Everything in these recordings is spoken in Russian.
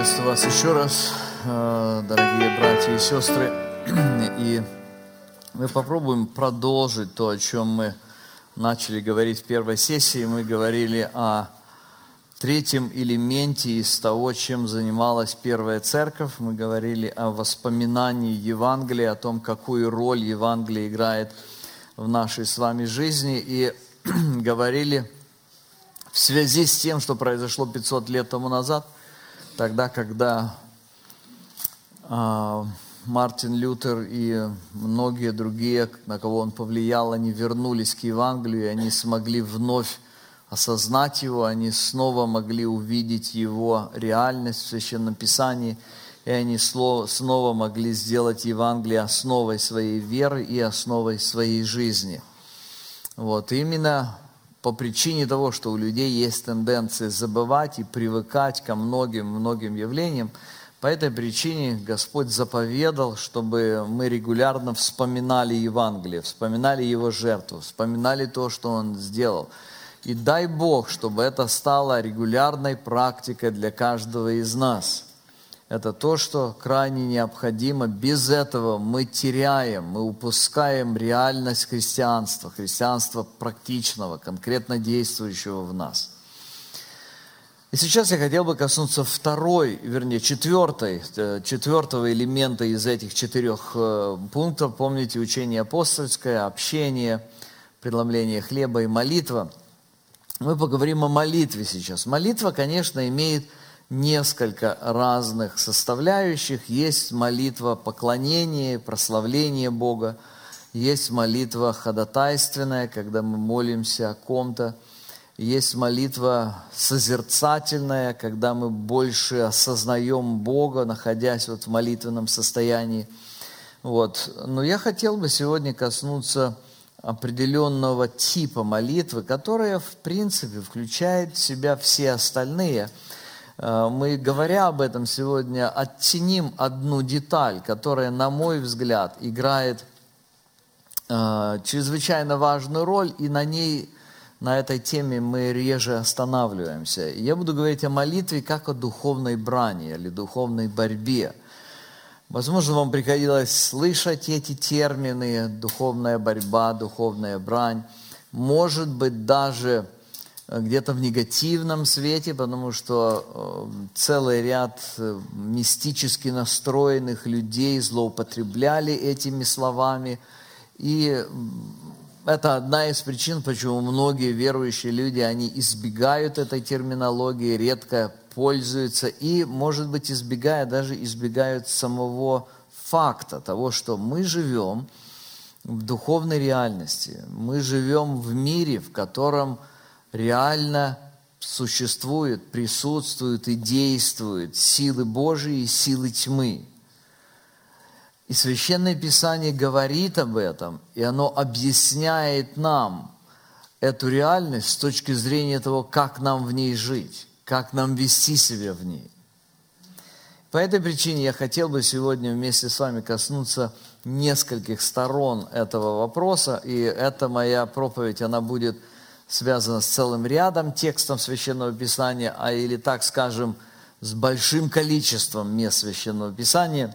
Приветствую вас еще раз, э, дорогие братья и сестры. И мы попробуем продолжить то, о чем мы начали говорить в первой сессии. Мы говорили о третьем элементе из того, чем занималась первая церковь. Мы говорили о воспоминании Евангелия, о том, какую роль Евангелие играет в нашей с вами жизни. И говорили в связи с тем, что произошло 500 лет тому назад – тогда, когда э, Мартин Лютер и многие другие, на кого он повлиял, они вернулись к Евангелию, и они смогли вновь осознать его, они снова могли увидеть его реальность в Священном Писании, и они снова могли сделать Евангелие основой своей веры и основой своей жизни. Вот именно по причине того, что у людей есть тенденция забывать и привыкать ко многим-многим явлениям, по этой причине Господь заповедал, чтобы мы регулярно вспоминали Евангелие, вспоминали Его жертву, вспоминали то, что Он сделал. И дай Бог, чтобы это стало регулярной практикой для каждого из нас – это то, что крайне необходимо. Без этого мы теряем, мы упускаем реальность христианства, христианства практичного, конкретно действующего в нас. И сейчас я хотел бы коснуться второй, вернее, четвертой, э, четвертого элемента из этих четырех э, пунктов. Помните учение апостольское, общение, преломление хлеба и молитва. Мы поговорим о молитве сейчас. Молитва, конечно, имеет – несколько разных составляющих. Есть молитва поклонения, прославления Бога, есть молитва ходатайственная, когда мы молимся о ком-то, есть молитва созерцательная, когда мы больше осознаем Бога, находясь вот в молитвенном состоянии. Вот. Но я хотел бы сегодня коснуться определенного типа молитвы, которая, в принципе, включает в себя все остальные – мы, говоря об этом сегодня, оттеним одну деталь, которая, на мой взгляд, играет э, чрезвычайно важную роль, и на ней, на этой теме мы реже останавливаемся. Я буду говорить о молитве как о духовной брани или духовной борьбе. Возможно, вам приходилось слышать эти термины «духовная борьба», «духовная брань». Может быть, даже где-то в негативном свете, потому что э, целый ряд э, мистически настроенных людей злоупотребляли этими словами. И это одна из причин, почему многие верующие люди, они избегают этой терминологии, редко пользуются и, может быть, избегая, даже избегают самого факта того, что мы живем в духовной реальности, мы живем в мире, в котором – реально существуют, присутствуют и действуют силы Божьи и силы тьмы. И Священное Писание говорит об этом, и оно объясняет нам эту реальность с точки зрения того, как нам в ней жить, как нам вести себя в ней. По этой причине я хотел бы сегодня вместе с вами коснуться нескольких сторон этого вопроса, и эта моя проповедь, она будет – связано с целым рядом текстов Священного Писания, а или так скажем, с большим количеством мест Священного Писания.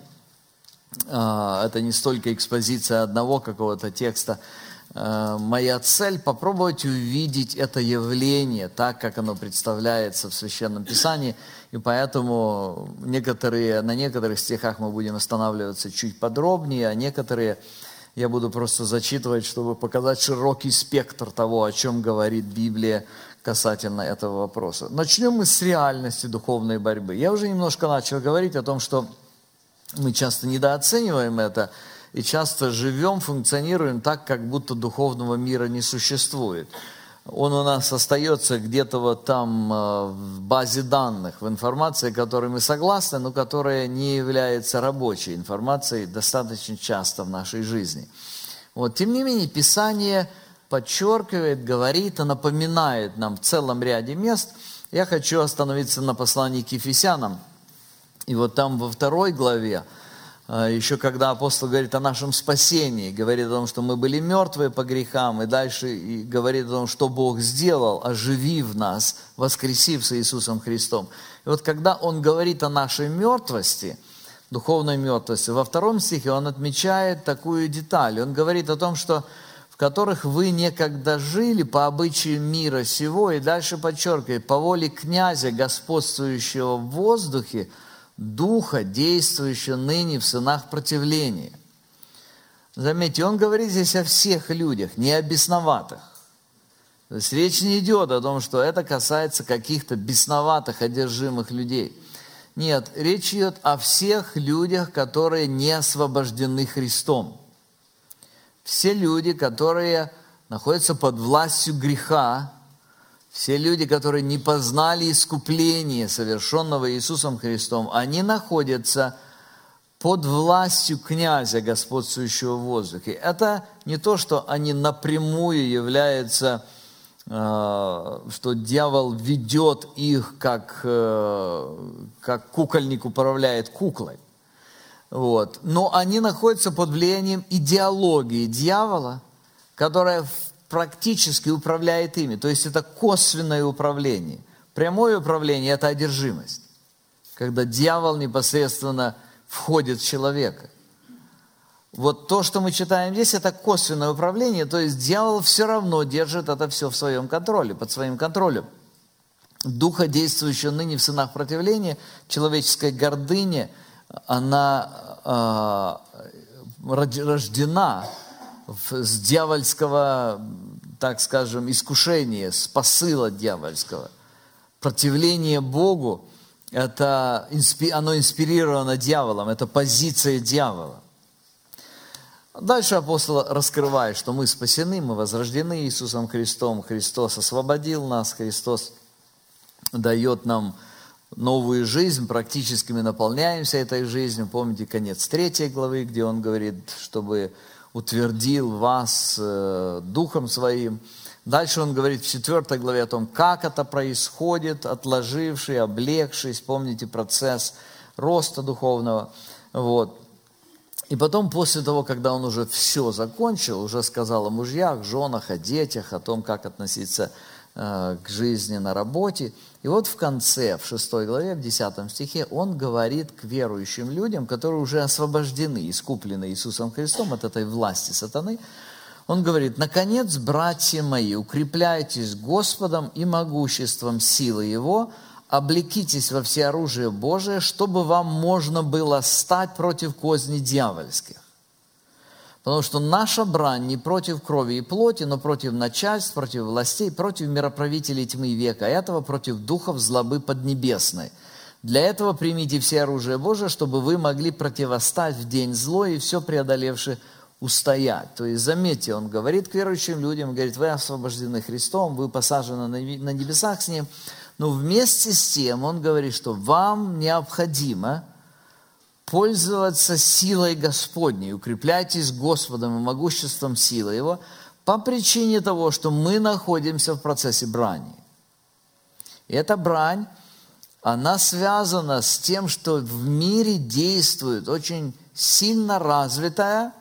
А, это не столько экспозиция одного какого-то текста. А, моя цель – попробовать увидеть это явление так, как оно представляется в Священном Писании. И поэтому некоторые, на некоторых стихах мы будем останавливаться чуть подробнее, а некоторые – я буду просто зачитывать, чтобы показать широкий спектр того, о чем говорит Библия касательно этого вопроса. Начнем мы с реальности духовной борьбы. Я уже немножко начал говорить о том, что мы часто недооцениваем это и часто живем, функционируем так, как будто духовного мира не существует он у нас остается где-то вот там э, в базе данных, в информации, которой мы согласны, но которая не является рабочей информацией достаточно часто в нашей жизни. Вот. Тем не менее, Писание подчеркивает, говорит и напоминает нам в целом ряде мест. Я хочу остановиться на послании к Ефесянам. И вот там во второй главе еще когда апостол говорит о нашем спасении, говорит о том, что мы были мертвые по грехам, и дальше и говорит о том, что Бог сделал, оживив нас, воскресив с Иисусом Христом. И вот когда он говорит о нашей мертвости, духовной мертвости, во втором стихе он отмечает такую деталь. Он говорит о том, что в которых вы некогда жили по обычаю мира сего, и дальше подчеркивает, по воле князя, господствующего в воздухе, Духа, действующего ныне в сынах противления. Заметьте, он говорит здесь о всех людях, не о бесноватых. То есть речь не идет о том, что это касается каких-то бесноватых, одержимых людей. Нет, речь идет о всех людях, которые не освобождены Христом. Все люди, которые находятся под властью греха, все люди, которые не познали искупление, совершенного Иисусом Христом, они находятся под властью князя, господствующего в воздухе. Это не то, что они напрямую являются, э, что дьявол ведет их, как, э, как кукольник управляет куклой. Вот. Но они находятся под влиянием идеологии дьявола, которая в практически управляет ими. То есть это косвенное управление. Прямое управление – это одержимость. Когда дьявол непосредственно входит в человека. Вот то, что мы читаем здесь, это косвенное управление, то есть дьявол все равно держит это все в своем контроле, под своим контролем. Духа, действующего ныне в сынах противления, человеческая гордыня, она э, рождена с дьявольского, так скажем, искушения, с посыла дьявольского. Противление Богу, это, оно инспирировано дьяволом, это позиция дьявола. Дальше апостол раскрывает, что мы спасены, мы возрождены Иисусом Христом, Христос освободил нас, Христос дает нам новую жизнь, практически мы наполняемся этой жизнью. Помните конец третьей главы, где он говорит, чтобы утвердил вас э, Духом Своим. Дальше он говорит в 4 главе о том, как это происходит, отложивший, облегшись, помните процесс роста духовного. Вот. И потом, после того, когда он уже все закончил, уже сказал о мужьях, женах, о детях, о том, как относиться Э, к жизни на работе. И вот в конце, в 6 главе, в 10 стихе, он говорит к верующим людям, которые уже освобождены, искуплены Иисусом Христом от этой власти сатаны. Он говорит, «Наконец, братья мои, укрепляйтесь Господом и могуществом силы Его, облекитесь во все оружие Божие, чтобы вам можно было стать против козни дьявольских. Потому что наша брань не против крови и плоти, но против начальств, против властей, против мироправителей тьмы века этого, против духов злобы поднебесной. Для этого примите все оружие Божие, чтобы вы могли противостать в день злой и все преодолевши устоять. То есть, заметьте, он говорит к верующим людям, говорит, вы освобождены Христом, вы посажены на небесах с Ним, но вместе с тем он говорит, что вам необходимо – пользоваться силой Господней, укрепляйтесь Господом и могуществом силы Его по причине того, что мы находимся в процессе брани. И эта брань, она связана с тем, что в мире действует очень сильно развитая,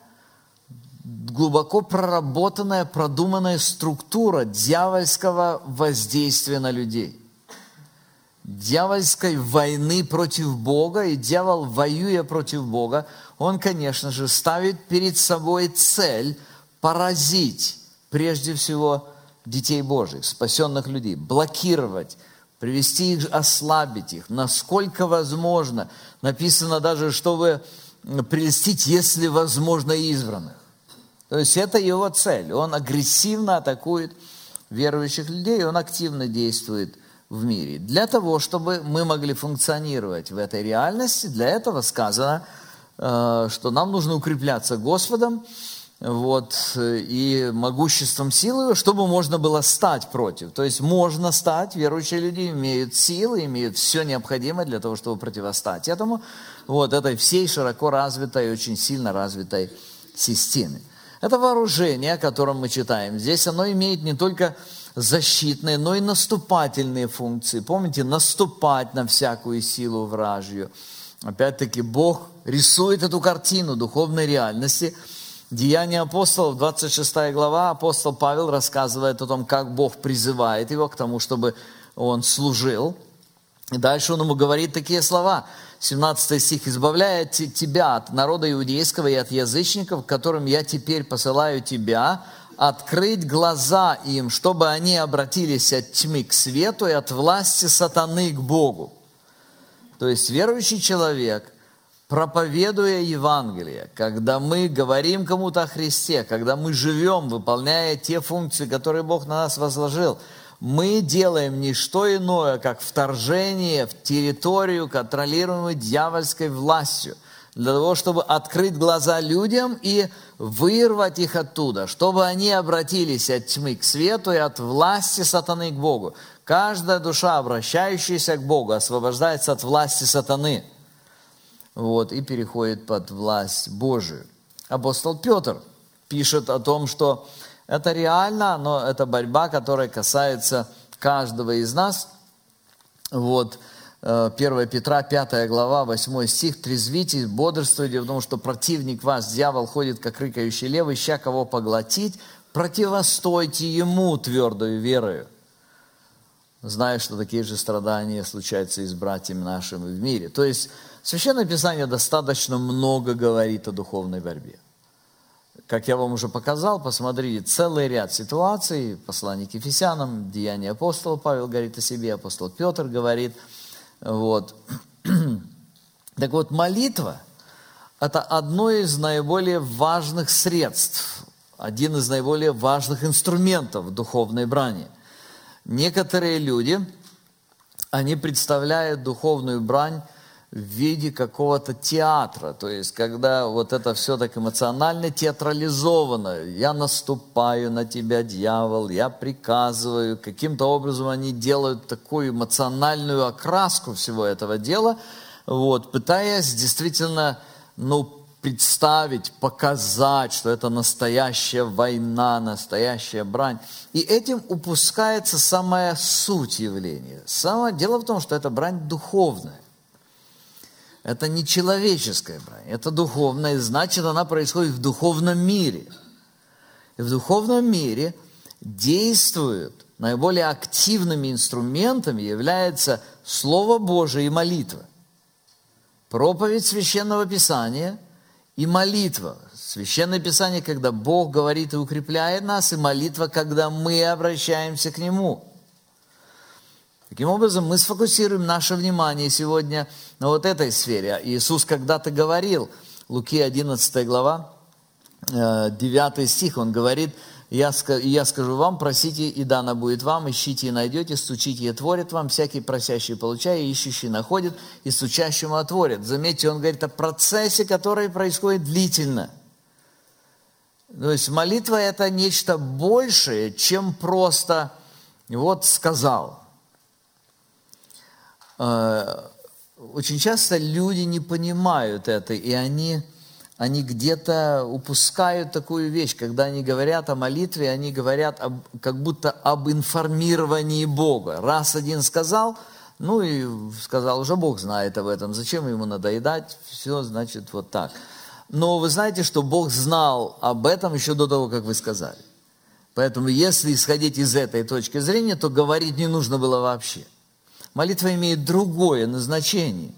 глубоко проработанная, продуманная структура дьявольского воздействия на людей – дьявольской войны против Бога, и дьявол, воюя против Бога, он, конечно же, ставит перед собой цель поразить прежде всего детей Божьих, спасенных людей, блокировать, привести их, ослабить их, насколько возможно. Написано даже, чтобы прелестить, если возможно, избранных. То есть это его цель. Он агрессивно атакует верующих людей, он активно действует – в мире. Для того, чтобы мы могли функционировать в этой реальности, для этого сказано, э, что нам нужно укрепляться Господом вот, и могуществом силы, чтобы можно было стать против. То есть можно стать, верующие люди имеют силы, имеют все необходимое для того, чтобы противостать этому, вот этой всей широко развитой, очень сильно развитой системе. Это вооружение, о котором мы читаем здесь, оно имеет не только защитные, но и наступательные функции. Помните, наступать на всякую силу вражью. Опять-таки, Бог рисует эту картину духовной реальности. Деяния апостолов, 26 глава, апостол Павел рассказывает о том, как Бог призывает его к тому, чтобы он служил. И дальше он ему говорит такие слова. 17 стих. «Избавляя тебя от народа иудейского и от язычников, которым я теперь посылаю тебя, открыть глаза им, чтобы они обратились от тьмы к свету и от власти сатаны к Богу». То есть верующий человек, проповедуя Евангелие, когда мы говорим кому-то о Христе, когда мы живем, выполняя те функции, которые Бог на нас возложил – мы делаем не что иное, как вторжение в территорию, контролируемую дьявольской властью, для того, чтобы открыть глаза людям и вырвать их оттуда, чтобы они обратились от тьмы к свету и от власти сатаны к Богу. Каждая душа, обращающаяся к Богу, освобождается от власти сатаны вот, и переходит под власть Божию. Апостол Петр пишет о том, что это реально, но это борьба, которая касается каждого из нас. Вот, 1 э, Петра, 5 глава, 8 стих. «Трезвитесь, бодрствуйте, потому что противник вас, дьявол, ходит, как рыкающий лев, ища кого поглотить. Противостойте ему твердою верою, зная, что такие же страдания случаются и с братьями нашими в мире». То есть, Священное Писание достаточно много говорит о духовной борьбе как я вам уже показал, посмотрите, целый ряд ситуаций, послание к Ефесянам, Деяния апостола, Павел говорит о себе, апостол Петр говорит, вот. Так вот, молитва – это одно из наиболее важных средств, один из наиболее важных инструментов духовной брани. Некоторые люди, они представляют духовную брань в виде какого-то театра, то есть когда вот это все так эмоционально театрализовано, я наступаю на тебя, дьявол, я приказываю, каким-то образом они делают такую эмоциональную окраску всего этого дела, вот, пытаясь действительно, ну, представить, показать, что это настоящая война, настоящая брань. И этим упускается самая суть явления. Самое, дело в том, что это брань духовная. Это не человеческая брань, это духовная, значит, она происходит в духовном мире. И в духовном мире действуют наиболее активными инструментами является Слово Божие и молитва. Проповедь Священного Писания и молитва. Священное Писание, когда Бог говорит и укрепляет нас, и молитва, когда мы обращаемся к Нему – Таким образом, мы сфокусируем наше внимание сегодня на вот этой сфере. Иисус когда-то говорил, Луки 11 глава, 9 э, стих, Он говорит, я, скажу вам, просите, и дано будет вам, ищите и найдете, стучите и отворят вам, всякий просящий получая, ищущий находит, и стучащему отворят. Заметьте, он говорит о процессе, который происходит длительно. То есть молитва – это нечто большее, чем просто вот сказал – очень часто люди не понимают это, и они, они где-то упускают такую вещь, когда они говорят о молитве, они говорят об, как будто об информировании Бога. Раз один сказал, ну и сказал, уже Бог знает об этом, зачем ему надоедать, все, значит, вот так. Но вы знаете, что Бог знал об этом еще до того, как вы сказали. Поэтому, если исходить из этой точки зрения, то говорить не нужно было вообще. Молитва имеет другое назначение.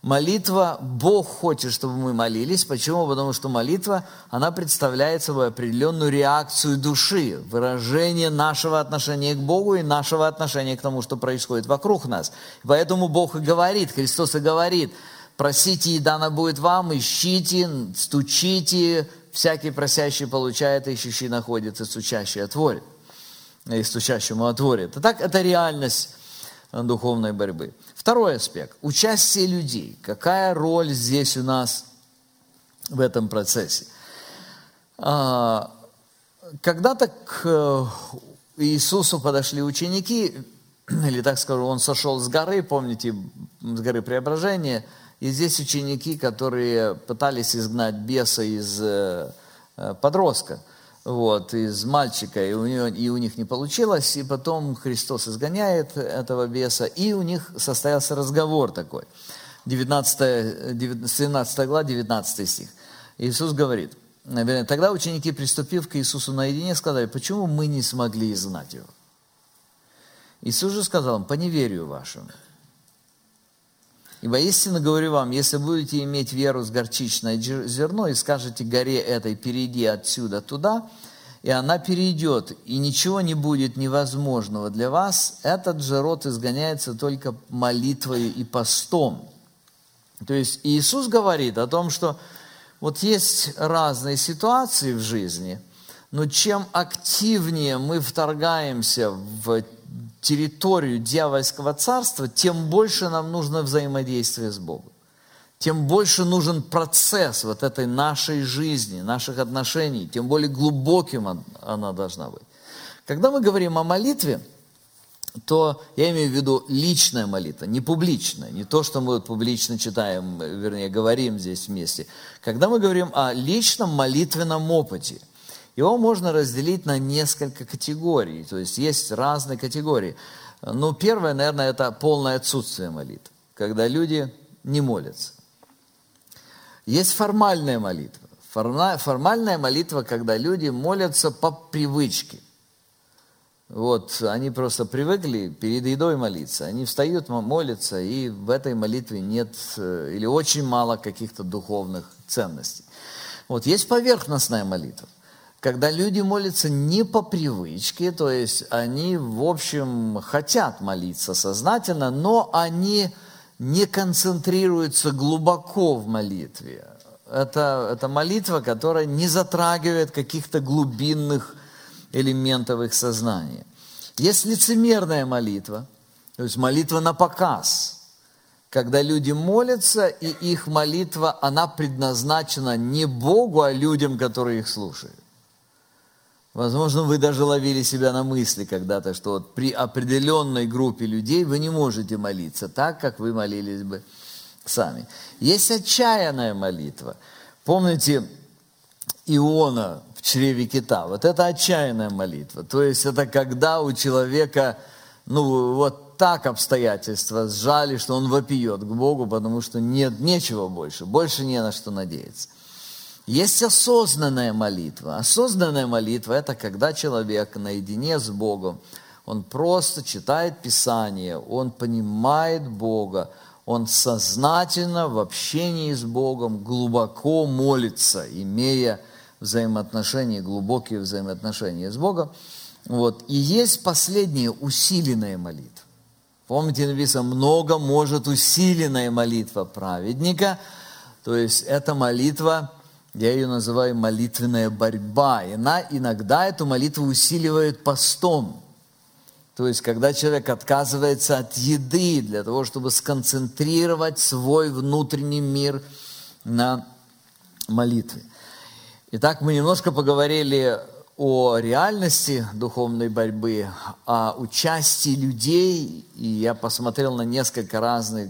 Молитва, Бог хочет, чтобы мы молились. Почему? Потому что молитва, она представляет собой определенную реакцию души, выражение нашего отношения к Богу и нашего отношения к тому, что происходит вокруг нас. Поэтому Бог и говорит, Христос и говорит, просите, и дано будет вам, ищите, стучите, всякий просящий получает, ищущий находит, и стучащий отворит. И стучащему отворит. Итак, это реальность духовной борьбы. Второй аспект – участие людей. Какая роль здесь у нас в этом процессе? А, когда-то к э, Иисусу подошли ученики, или так скажу, он сошел с горы, помните, с горы Преображения, и здесь ученики, которые пытались изгнать беса из э, э, подростка – вот, из мальчика, и у, него, и у них не получилось, и потом Христос изгоняет этого беса, и у них состоялся разговор такой. 19, 17 глава, 19 стих. Иисус говорит, тогда ученики, приступив к Иисусу наедине, сказали, почему мы не смогли изгнать его? Иисус же сказал им, по неверию вашему. Ибо истинно говорю вам, если будете иметь веру с горчичное зерно и скажете горе этой, перейди отсюда туда, и она перейдет, и ничего не будет невозможного для вас, этот же род изгоняется только молитвой и постом. То есть Иисус говорит о том, что вот есть разные ситуации в жизни, но чем активнее мы вторгаемся в территорию дьявольского царства, тем больше нам нужно взаимодействие с Богом. Тем больше нужен процесс вот этой нашей жизни, наших отношений, тем более глубоким она должна быть. Когда мы говорим о молитве, то я имею в виду личная молитва, не публичная, не то, что мы вот публично читаем, вернее, говорим здесь вместе. Когда мы говорим о личном молитвенном опыте – его можно разделить на несколько категорий, то есть есть разные категории. Ну, первое, наверное, это полное отсутствие молитв, когда люди не молятся. Есть формальная молитва. Формальная молитва, когда люди молятся по привычке. Вот, они просто привыкли перед едой молиться. Они встают, молятся, и в этой молитве нет э, или очень мало каких-то духовных ценностей. Вот, есть поверхностная молитва когда люди молятся не по привычке, то есть они, в общем, хотят молиться сознательно, но они не концентрируются глубоко в молитве. Это, это молитва, которая не затрагивает каких-то глубинных элементов их сознания. Есть лицемерная молитва, то есть молитва на показ, когда люди молятся, и их молитва, она предназначена не Богу, а людям, которые их слушают. Возможно, вы даже ловили себя на мысли когда-то, что вот при определенной группе людей вы не можете молиться так, как вы молились бы сами. Есть отчаянная молитва. Помните Иона в чреве кита? Вот это отчаянная молитва. То есть это когда у человека, ну вот так обстоятельства сжали, что он вопиет к Богу, потому что нет нечего больше, больше не на что надеяться. Есть осознанная молитва. Осознанная молитва – это когда человек наедине с Богом, он просто читает Писание, он понимает Бога, он сознательно в общении с Богом глубоко молится, имея взаимоотношения, глубокие взаимоотношения с Богом. Вот. И есть последняя усиленная молитва. Помните, написано, много может усиленная молитва праведника. То есть это молитва, я ее называю молитвенная борьба. И она иногда эту молитву усиливает постом. То есть, когда человек отказывается от еды для того, чтобы сконцентрировать свой внутренний мир на молитве. Итак, мы немножко поговорили о реальности духовной борьбы, о участии людей, и я посмотрел на несколько разных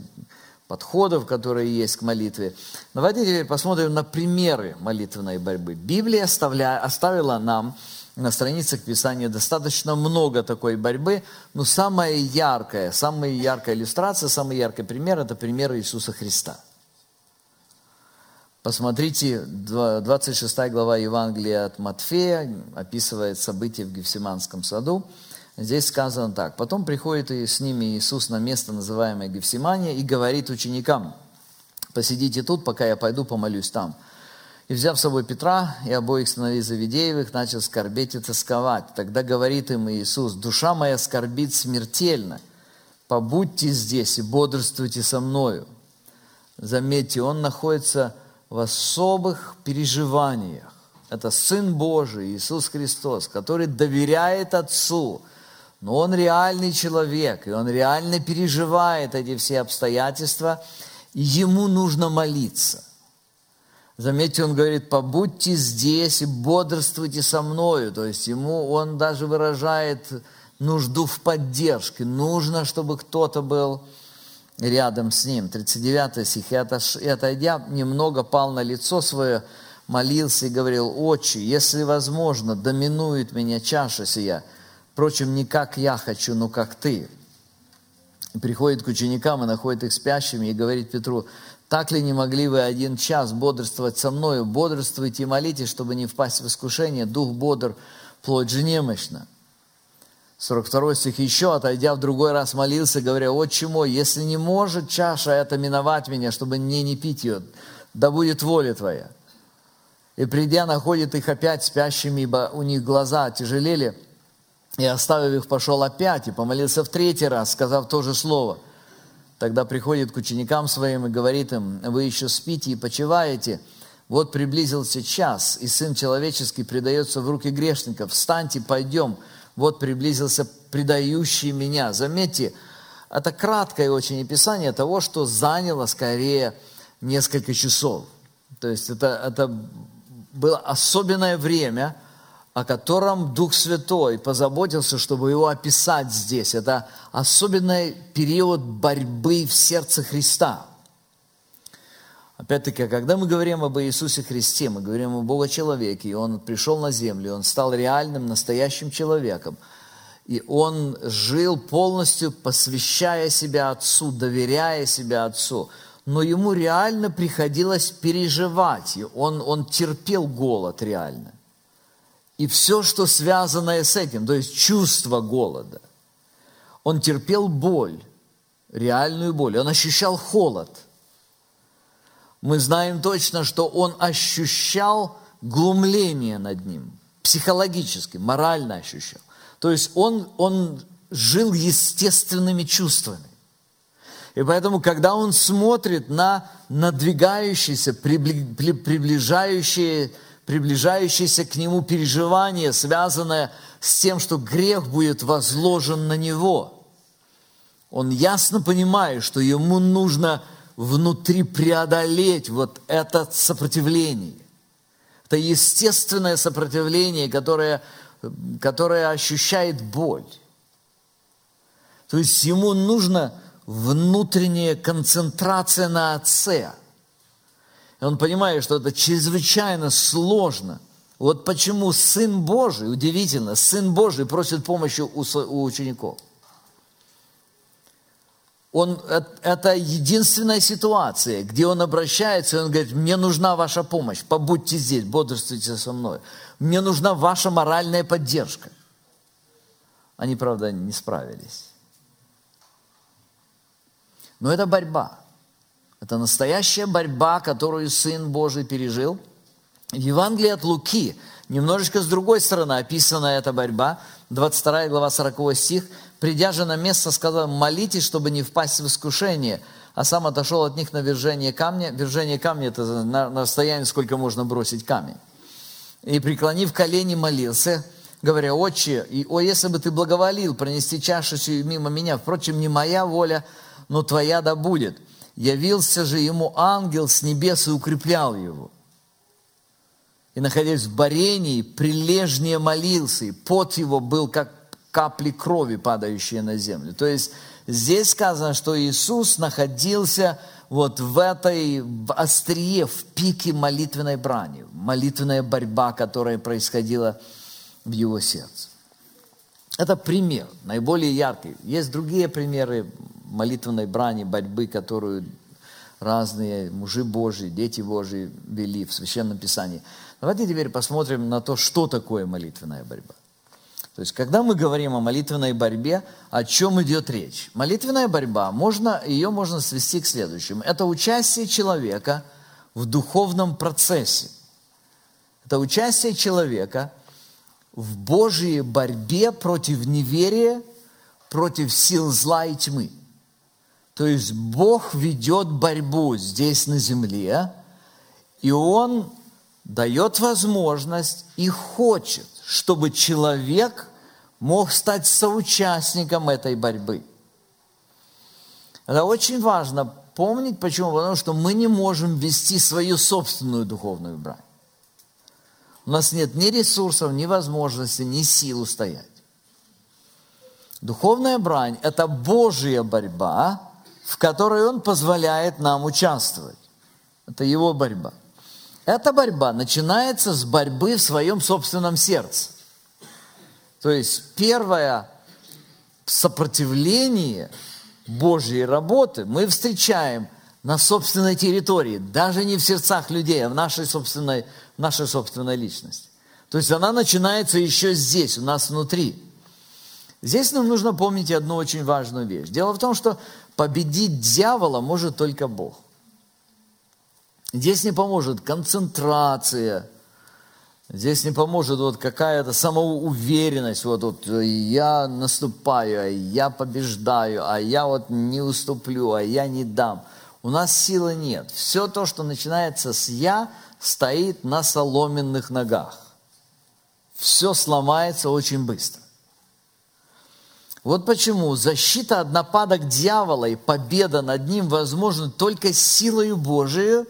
подходов, которые есть к молитве. Давайте теперь посмотрим на примеры молитвенной борьбы. Библия оставля, оставила нам на страницах Писания достаточно много такой борьбы, но самая яркая, самая яркая иллюстрация, самый яркий пример – это пример Иисуса Христа. Посмотрите, 26 глава Евангелия от Матфея описывает события в Гефсиманском саду. Здесь сказано так. Потом приходит и с ними Иисус на место, называемое Гефсимания, и говорит ученикам, посидите тут, пока я пойду помолюсь там. И взяв с собой Петра и обоих сыновей Завидеевых, начал скорбеть и тосковать. Тогда говорит им Иисус, душа моя скорбит смертельно, побудьте здесь и бодрствуйте со мною. Заметьте, он находится в особых переживаниях. Это Сын Божий, Иисус Христос, который доверяет Отцу – но он реальный человек, и он реально переживает эти все обстоятельства, и ему нужно молиться. Заметьте, он говорит, побудьте здесь и бодрствуйте со мною. То есть ему он даже выражает нужду в поддержке. Нужно, чтобы кто-то был рядом с ним. 39 стих. И отойдя, немного пал на лицо свое, молился и говорил, «Отче, если возможно, доминует меня чаша сия, Впрочем, не как я хочу, но как ты. приходит к ученикам и находит их спящими и говорит Петру, так ли не могли вы один час бодрствовать со мною? Бодрствуйте и молитесь, чтобы не впасть в искушение. Дух бодр, плоть же немощна. 42 стих. Еще, отойдя в другой раз, молился, говоря, «Отче мой, если не может чаша это миновать меня, чтобы мне не пить ее, да будет воля Твоя». И придя, находит их опять спящими, ибо у них глаза тяжелели, и оставив их, пошел опять и помолился в третий раз, сказав то же слово. Тогда приходит к ученикам своим и говорит им, вы еще спите и почиваете, вот приблизился час, и Сын Человеческий предается в руки грешников. Встаньте, пойдем, вот приблизился предающий меня. Заметьте, это краткое очень описание того, что заняло скорее несколько часов. То есть это, это было особенное время, о котором Дух Святой позаботился, чтобы его описать здесь. Это особенный период борьбы в сердце Христа. Опять-таки, когда мы говорим об Иисусе Христе, мы говорим о Бога-человеке, и Он пришел на землю, Он стал реальным, настоящим человеком, и Он жил полностью, посвящая себя Отцу, доверяя себя Отцу, но Ему реально приходилось переживать, Он, он терпел голод реально. И все, что связанное с этим, то есть чувство голода. Он терпел боль, реальную боль, он ощущал холод – мы знаем точно, что он ощущал глумление над ним, психологически, морально ощущал. То есть он, он жил естественными чувствами. И поэтому, когда он смотрит на надвигающиеся, приближающие, приближающиеся к нему переживания, связанное с тем, что грех будет возложен на него, он ясно понимает, что ему нужно внутри преодолеть вот это сопротивление. Это естественное сопротивление, которое, которое ощущает боль. То есть ему нужна внутренняя концентрация на Отце. И он понимает, что это чрезвычайно сложно. Вот почему Сын Божий, удивительно, Сын Божий просит помощи у, у учеников – он, это единственная ситуация, где он обращается, и он говорит, мне нужна ваша помощь, побудьте здесь, бодрствуйте со мной. Мне нужна ваша моральная поддержка. Они, правда, не справились. Но это борьба. Это настоящая борьба, которую Сын Божий пережил. В Евангелии от Луки немножечко с другой стороны описана эта борьба. 22 глава 40 стих – Придя же на место, сказал, молитесь, чтобы не впасть в искушение. А сам отошел от них на вержение камня. Вержение камня – это на, на расстоянии, сколько можно бросить камень. И, преклонив колени, молился, говоря, «Отче, и, о, если бы ты благоволил пронести чашу сию мимо меня, впрочем, не моя воля, но твоя да будет». Явился же ему ангел с небес и укреплял его. И, находясь в борении, прилежнее молился, и пот его был, как капли крови, падающие на землю. То есть здесь сказано, что Иисус находился вот в этой в острие, в пике молитвенной брани, молитвенная борьба, которая происходила в его сердце. Это пример, наиболее яркий. Есть другие примеры молитвенной брани, борьбы, которую разные мужи Божьи, дети Божьи вели в Священном Писании. Давайте теперь посмотрим на то, что такое молитвенная борьба. То есть, когда мы говорим о молитвенной борьбе, о чем идет речь? Молитвенная борьба, можно, ее можно свести к следующему. Это участие человека в духовном процессе. Это участие человека в Божьей борьбе против неверия, против сил зла и тьмы. То есть Бог ведет борьбу здесь на земле, и Он дает возможность и хочет чтобы человек мог стать соучастником этой борьбы. Это очень важно помнить, почему? Потому что мы не можем вести свою собственную духовную брань. У нас нет ни ресурсов, ни возможности, ни сил устоять. Духовная брань – это Божья борьба, в которой Он позволяет нам участвовать. Это Его борьба – эта борьба начинается с борьбы в своем собственном сердце. То есть первое сопротивление Божьей работы мы встречаем на собственной территории, даже не в сердцах людей, а в нашей собственной, нашей собственной личности. То есть она начинается еще здесь, у нас внутри. Здесь нам нужно помнить одну очень важную вещь. Дело в том, что победить дьявола может только Бог. Здесь не поможет концентрация, здесь не поможет вот какая-то самоуверенность, вот, вот я наступаю, а я побеждаю, а я вот не уступлю, а я не дам. У нас силы нет. Все то, что начинается с «я», стоит на соломенных ногах. Все сломается очень быстро. Вот почему защита от нападок дьявола и победа над ним возможна только силою Божией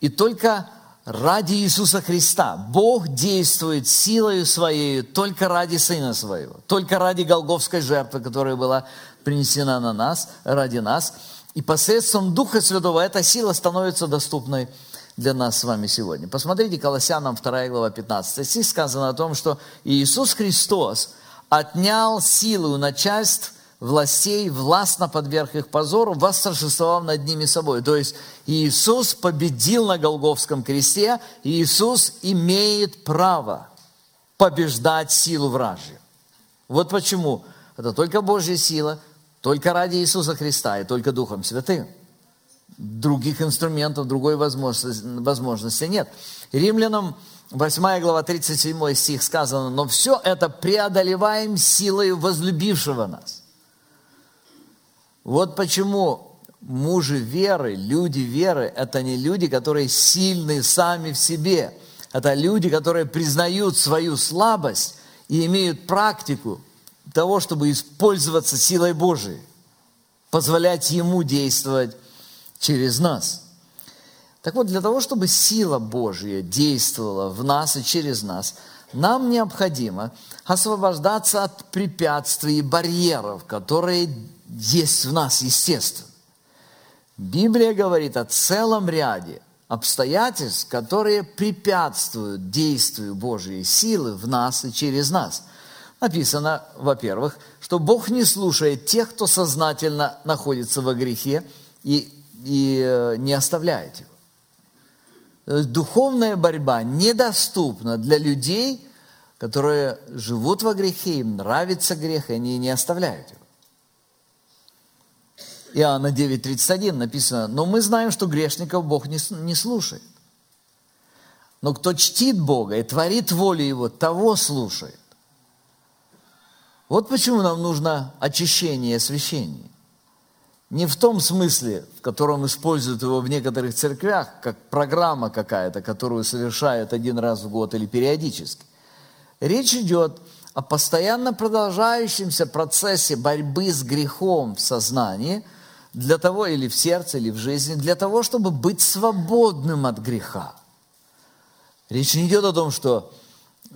и только ради Иисуса Христа. Бог действует силою Своей только ради Сына Своего, только ради Голговской жертвы, которая была принесена на нас, ради нас. И посредством Духа Святого эта сила становится доступной для нас с вами сегодня. Посмотрите, Колоссянам 2 глава 15 стих сказано о том, что Иисус Христос – отнял силы у начальств, властей, властно подверг их позору, восторжествовав над ними собой. То есть Иисус победил на Голговском кресте, Иисус имеет право побеждать силу вражью. Вот почему. Это только Божья сила, только ради Иисуса Христа и только Духом Святым. Других инструментов, другой возможности, возможности нет. Римлянам 8 глава 37 стих сказано, но все это преодолеваем силой возлюбившего нас. Вот почему мужи веры, люди веры, это не люди, которые сильны сами в себе. Это люди, которые признают свою слабость и имеют практику того, чтобы использоваться силой Божией, позволять Ему действовать через нас – так вот, для того, чтобы сила Божья действовала в нас и через нас, нам необходимо освобождаться от препятствий и барьеров, которые есть в нас, естественно. Библия говорит о целом ряде обстоятельств, которые препятствуют действию Божьей силы в нас и через нас. Написано, во-первых, что Бог не слушает тех, кто сознательно находится во грехе и, и э, не оставляет его. Духовная борьба недоступна для людей, которые живут во грехе, им нравится грех, и они не оставляют его. Иоанна 9,31 написано, но мы знаем, что грешников Бог не, не слушает. Но кто чтит Бога и творит волю Его, того слушает. Вот почему нам нужно очищение и освящение. Не в том смысле, в котором используют его в некоторых церквях, как программа какая-то, которую совершают один раз в год или периодически. Речь идет о постоянно продолжающемся процессе борьбы с грехом в сознании, для того, или в сердце, или в жизни, для того, чтобы быть свободным от греха. Речь не идет о том, что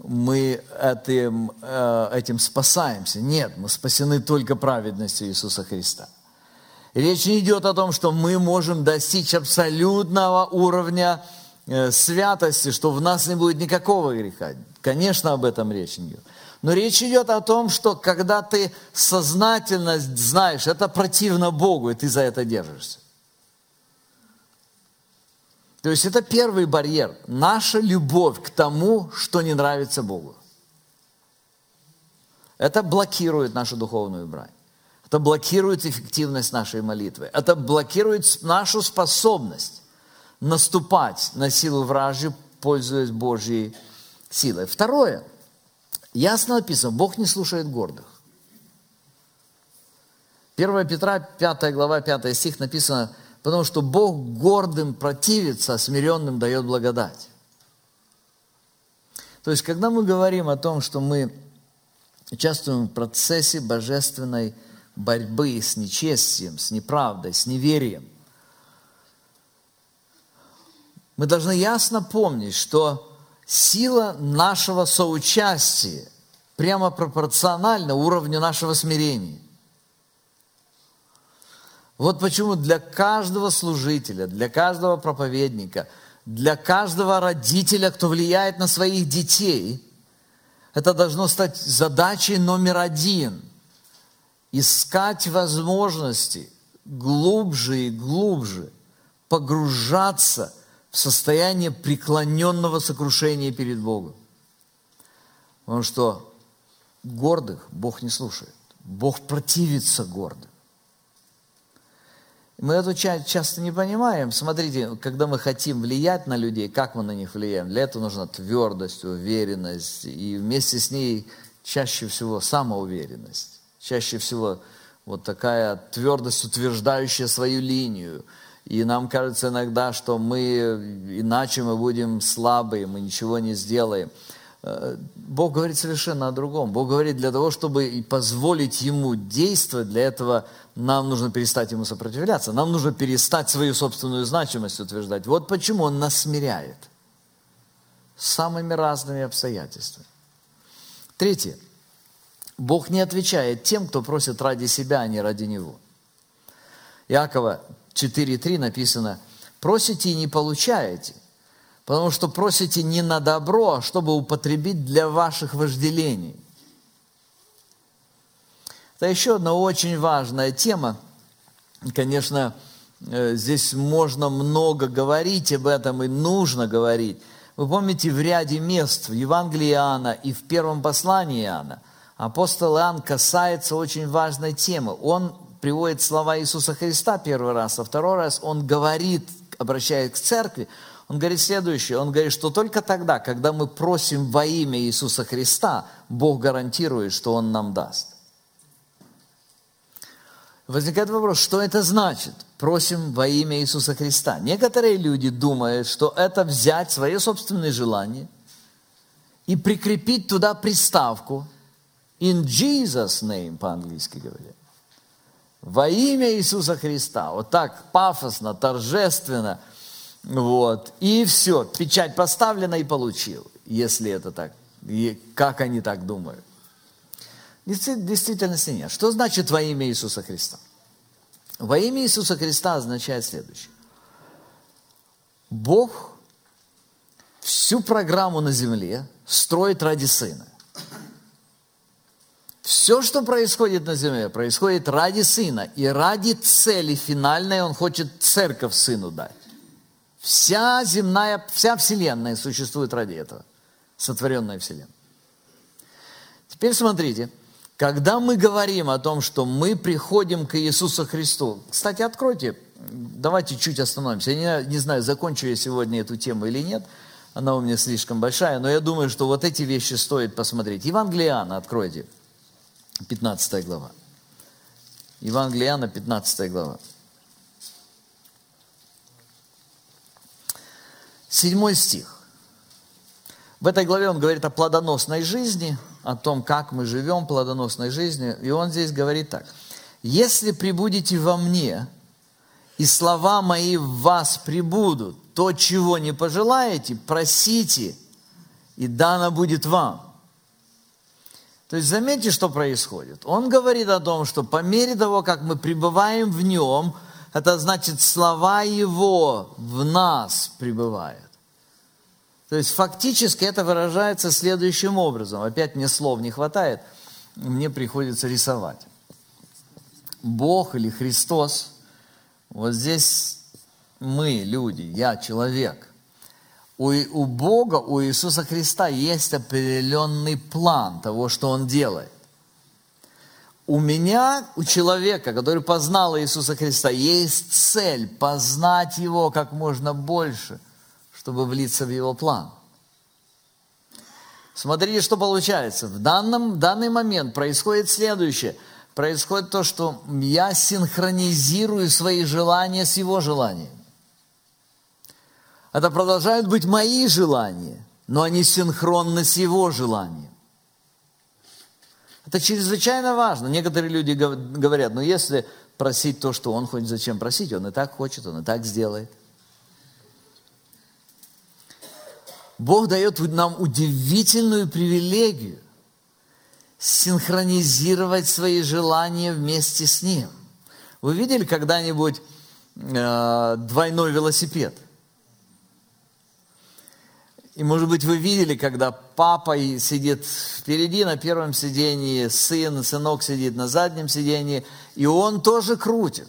мы этим, э, этим спасаемся. Нет, мы спасены только праведностью Иисуса Христа. Речь не идет о том, что мы можем достичь абсолютного уровня э, святости, что в нас не будет никакого греха. Конечно, об этом речь не идет. Но речь идет о том, что когда ты сознательно знаешь, это противно Богу, и ты за это держишься. То есть это первый барьер. Наша любовь к тому, что не нравится Богу. Это блокирует нашу духовную брань. Это блокирует эффективность нашей молитвы. Это блокирует нашу способность наступать на силу вражью, пользуясь Божьей силой. Второе. Ясно написано, Бог не слушает гордых. 1 Петра, 5 глава, 5 стих написано, потому что Бог гордым противится, а смиренным дает благодать. То есть, когда мы говорим о том, что мы участвуем в процессе божественной борьбы с нечестием, с неправдой, с неверием. Мы должны ясно помнить, что сила нашего соучастия прямо пропорциональна уровню нашего смирения. Вот почему для каждого служителя, для каждого проповедника, для каждого родителя, кто влияет на своих детей, это должно стать задачей номер один – искать возможности глубже и глубже погружаться в состояние преклоненного сокрушения перед Богом. Потому что гордых Бог не слушает. Бог противится гордым. Мы эту часть часто не понимаем. Смотрите, когда мы хотим влиять на людей, как мы на них влияем? Для этого нужна твердость, уверенность, и вместе с ней чаще всего самоуверенность. Чаще всего вот такая твердость, утверждающая свою линию. И нам кажется иногда, что мы, иначе мы будем слабые, мы ничего не сделаем. Э, Бог говорит совершенно о другом. Бог говорит, для того, чтобы позволить Ему действовать, для этого нам нужно перестать Ему сопротивляться. Нам нужно перестать свою собственную значимость утверждать. Вот почему Он нас смиряет. Самыми разными обстоятельствами. Третье. Бог не отвечает тем, кто просит ради себя, а не ради Него. Иакова 4.3 написано, «Просите и не получаете, Потому что просите не на добро, а чтобы употребить для ваших вожделений. Это еще одна очень важная тема. Конечно, э, здесь можно много говорить об этом и нужно говорить. Вы помните, в ряде мест в Евангелии Иоанна и в первом послании Иоанна апостол Иоанн касается очень важной темы. Он приводит слова Иисуса Христа первый раз, а второй раз он говорит, обращаясь к церкви, он говорит следующее. Он говорит, что только тогда, когда мы просим во имя Иисуса Христа, Бог гарантирует, что Он нам даст. Возникает вопрос, что это значит? Просим во имя Иисуса Христа. Некоторые люди думают, что это взять свои собственные желания и прикрепить туда приставку in Jesus name по-английски говорят. Во имя Иисуса Христа. Вот так пафосно, торжественно – вот. И все, печать поставлена и получил, если это так. И как они так думают? Действительности нет. Что значит во имя Иисуса Христа? Во имя Иисуса Христа означает следующее. Бог всю программу на земле строит ради Сына. Все, что происходит на земле, происходит ради Сына. И ради цели финальной Он хочет церковь Сыну дать. Вся земная, вся Вселенная существует ради этого. Сотворенная Вселенная. Теперь смотрите, когда мы говорим о том, что мы приходим к Иисусу Христу, кстати, откройте, давайте чуть остановимся. Я не, не знаю, закончу я сегодня эту тему или нет, она у меня слишком большая, но я думаю, что вот эти вещи стоит посмотреть. Евангелие Иоанна откройте, 15 глава. Евангелие Иоанна, 15 глава. Седьмой стих. В этой главе он говорит о плодоносной жизни, о том, как мы живем плодоносной жизнью. И он здесь говорит так. «Если прибудете во мне, и слова мои в вас прибудут, то, чего не пожелаете, просите, и дано будет вам». То есть заметьте, что происходит. Он говорит о том, что по мере того, как мы пребываем в нем – это значит, слова Его в нас пребывают. То есть фактически это выражается следующим образом. Опять мне слов не хватает, мне приходится рисовать. Бог или Христос, вот здесь мы, люди, я человек. У, у Бога, у Иисуса Христа есть определенный план того, что Он делает у меня, у человека, который познал Иисуса Христа, есть цель познать Его как можно больше, чтобы влиться в Его план. Смотрите, что получается. В, данном, данный момент происходит следующее. Происходит то, что я синхронизирую свои желания с Его желаниями. Это продолжают быть мои желания, но они синхронны с Его желанием. Это чрезвычайно важно. Некоторые люди говорят, ну если просить то, что он хочет, зачем просить? Он и так хочет, он и так сделает. Бог дает нам удивительную привилегию синхронизировать свои желания вместе с Ним. Вы видели когда-нибудь э, двойной велосипед? И, может быть, вы видели, когда папа сидит впереди на первом сидении, сын, сынок сидит на заднем сидении, и он тоже крутит.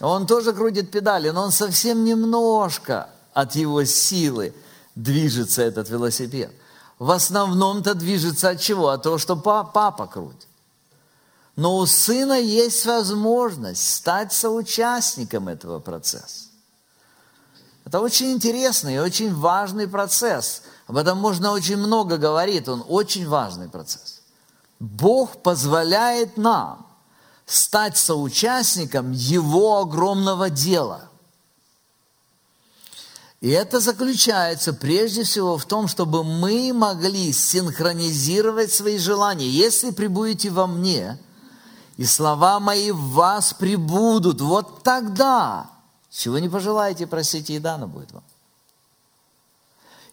Он тоже крутит педали, но он совсем немножко от его силы движется этот велосипед. В основном-то движется от чего? От того, что папа крутит. Но у сына есть возможность стать соучастником этого процесса. Это очень интересный и очень важный процесс. Об этом можно очень много говорить, он очень важный процесс. Бог позволяет нам стать соучастником Его огромного дела. И это заключается прежде всего в том, чтобы мы могли синхронизировать свои желания. Если прибудете во мне, и слова мои в вас прибудут, вот тогда чего не пожелаете, просите, и дано будет вам.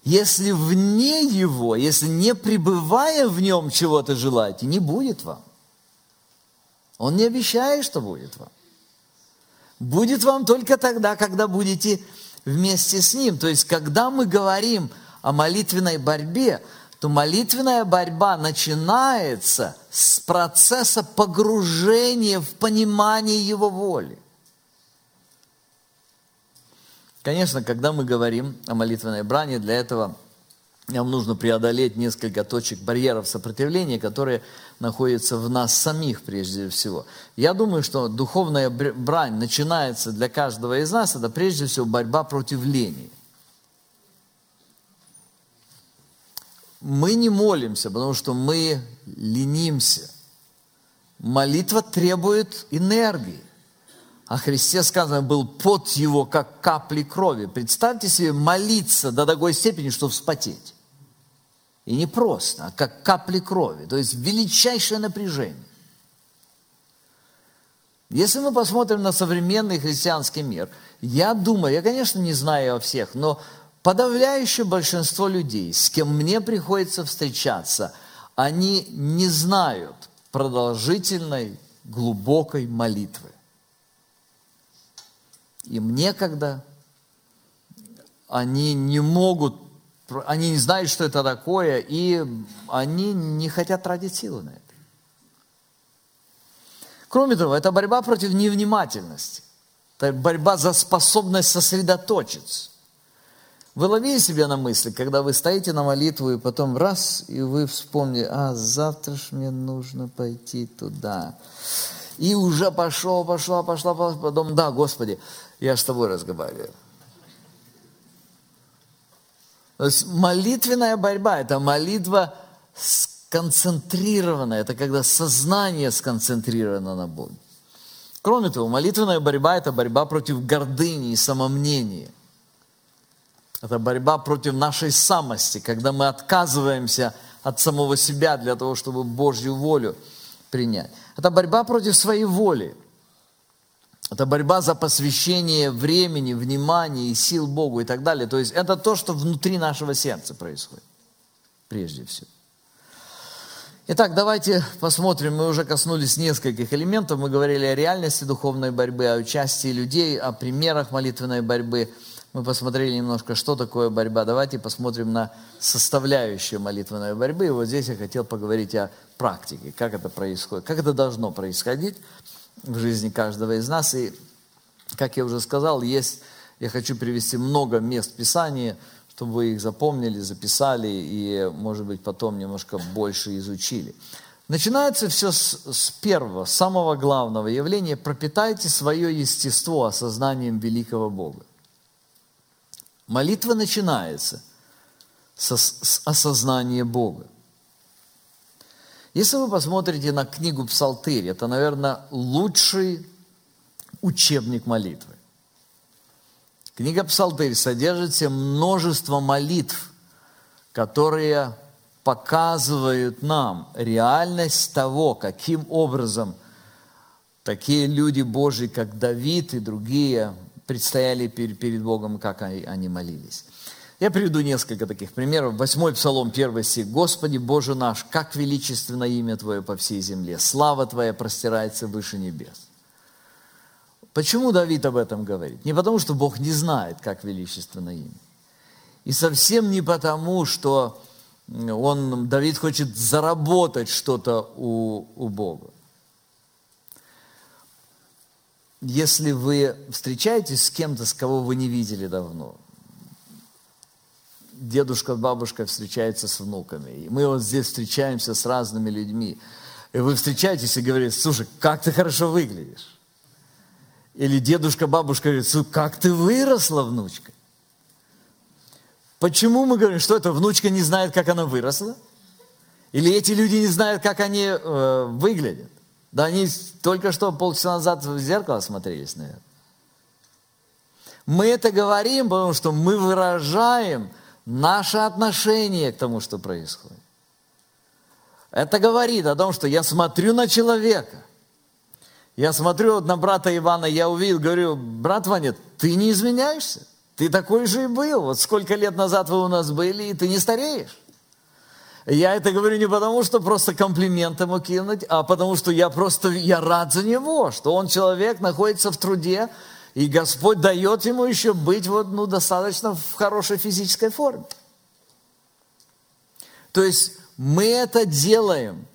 Если вне Его, если не пребывая в Нем чего-то желаете, не будет вам. Он не обещает, что будет вам. Будет вам только тогда, когда будете вместе с Ним. То есть, когда мы говорим о молитвенной борьбе, то молитвенная борьба начинается с процесса погружения в понимание Его воли. Конечно, когда мы говорим о молитвенной брани, для этого нам нужно преодолеть несколько точек барьеров сопротивления, которые находятся в нас самих прежде всего. Я думаю, что духовная брань начинается для каждого из нас, это прежде всего борьба против лени. Мы не молимся, потому что мы ленимся. Молитва требует энергии. О Христе сказано, был пот его, как капли крови. Представьте себе молиться до такой степени, что вспотеть. И не просто, а как капли крови. То есть величайшее напряжение. Если мы посмотрим на современный христианский мир, я думаю, я, конечно, не знаю о всех, но подавляющее большинство людей, с кем мне приходится встречаться, они не знают продолжительной, глубокой молитвы им некогда, они не могут, они не знают, что это такое, и они не хотят тратить силы на это. Кроме того, это борьба против невнимательности, это борьба за способность сосредоточиться. Вы ловили себе на мысли, когда вы стоите на молитву, и потом раз, и вы вспомнили, а завтра ж мне нужно пойти туда. И уже пошел, пошла, пошла, потом, да, Господи, я с тобой разговариваю. То есть молитвенная борьба – это молитва сконцентрированная, это когда сознание сконцентрировано на Боге. Кроме того, молитвенная борьба – это борьба против гордыни и самомнения. Это борьба против нашей самости, когда мы отказываемся от самого себя для того, чтобы Божью волю принять. Это борьба против своей воли. Это борьба за посвящение времени, внимания и сил Богу и так далее. То есть это то, что внутри нашего сердца происходит, прежде всего. Итак, давайте посмотрим, мы уже коснулись нескольких элементов, мы говорили о реальности духовной борьбы, о участии людей, о примерах молитвенной борьбы. Мы посмотрели немножко, что такое борьба. Давайте посмотрим на составляющую молитвенной борьбы. И вот здесь я хотел поговорить о практике, как это происходит, как это должно происходить в жизни каждого из нас. И, как я уже сказал, есть, я хочу привести много мест Писания, чтобы вы их запомнили, записали и, может быть, потом немножко больше изучили. Начинается все с, с первого, самого главного явления. Пропитайте свое естество осознанием великого Бога. Молитва начинается с, с осознания Бога. Если вы посмотрите на книгу Псалтырь, это, наверное, лучший учебник молитвы. Книга Псалтырь содержит себе множество молитв, которые показывают нам реальность того, каким образом такие люди Божьи, как Давид и другие, предстояли перед Богом, как они молились. Я приведу несколько таких примеров. Восьмой Псалом, первый стих. «Господи, Боже наш, как величественно имя Твое по всей земле! Слава Твоя простирается выше небес!» Почему Давид об этом говорит? Не потому, что Бог не знает, как величественно имя. И совсем не потому, что он, Давид хочет заработать что-то у, у Бога. Если вы встречаетесь с кем-то, с кого вы не видели давно, дедушка, бабушка встречаются с внуками, и мы вот здесь встречаемся с разными людьми, и вы встречаетесь и говорите, слушай, как ты хорошо выглядишь. Или дедушка, бабушка говорит, слушай, как ты выросла, внучка. Почему мы говорим, что эта внучка не знает, как она выросла? Или эти люди не знают, как они э, выглядят? Да они только что полчаса назад в зеркало смотрелись, наверное. Мы это говорим, потому что мы выражаем наше отношение к тому, что происходит. Это говорит о том, что я смотрю на человека. Я смотрю на брата Ивана, я увидел, говорю, брат Ваня, ты не изменяешься. Ты такой же и был. Вот сколько лет назад вы у нас были, и ты не стареешь. Я это говорю не потому, что просто комплимент ему кинуть, а потому что я просто, я рад за него, что он человек, находится в труде, и Господь дает ему еще быть вот, ну, достаточно в хорошей физической форме. То есть мы это делаем,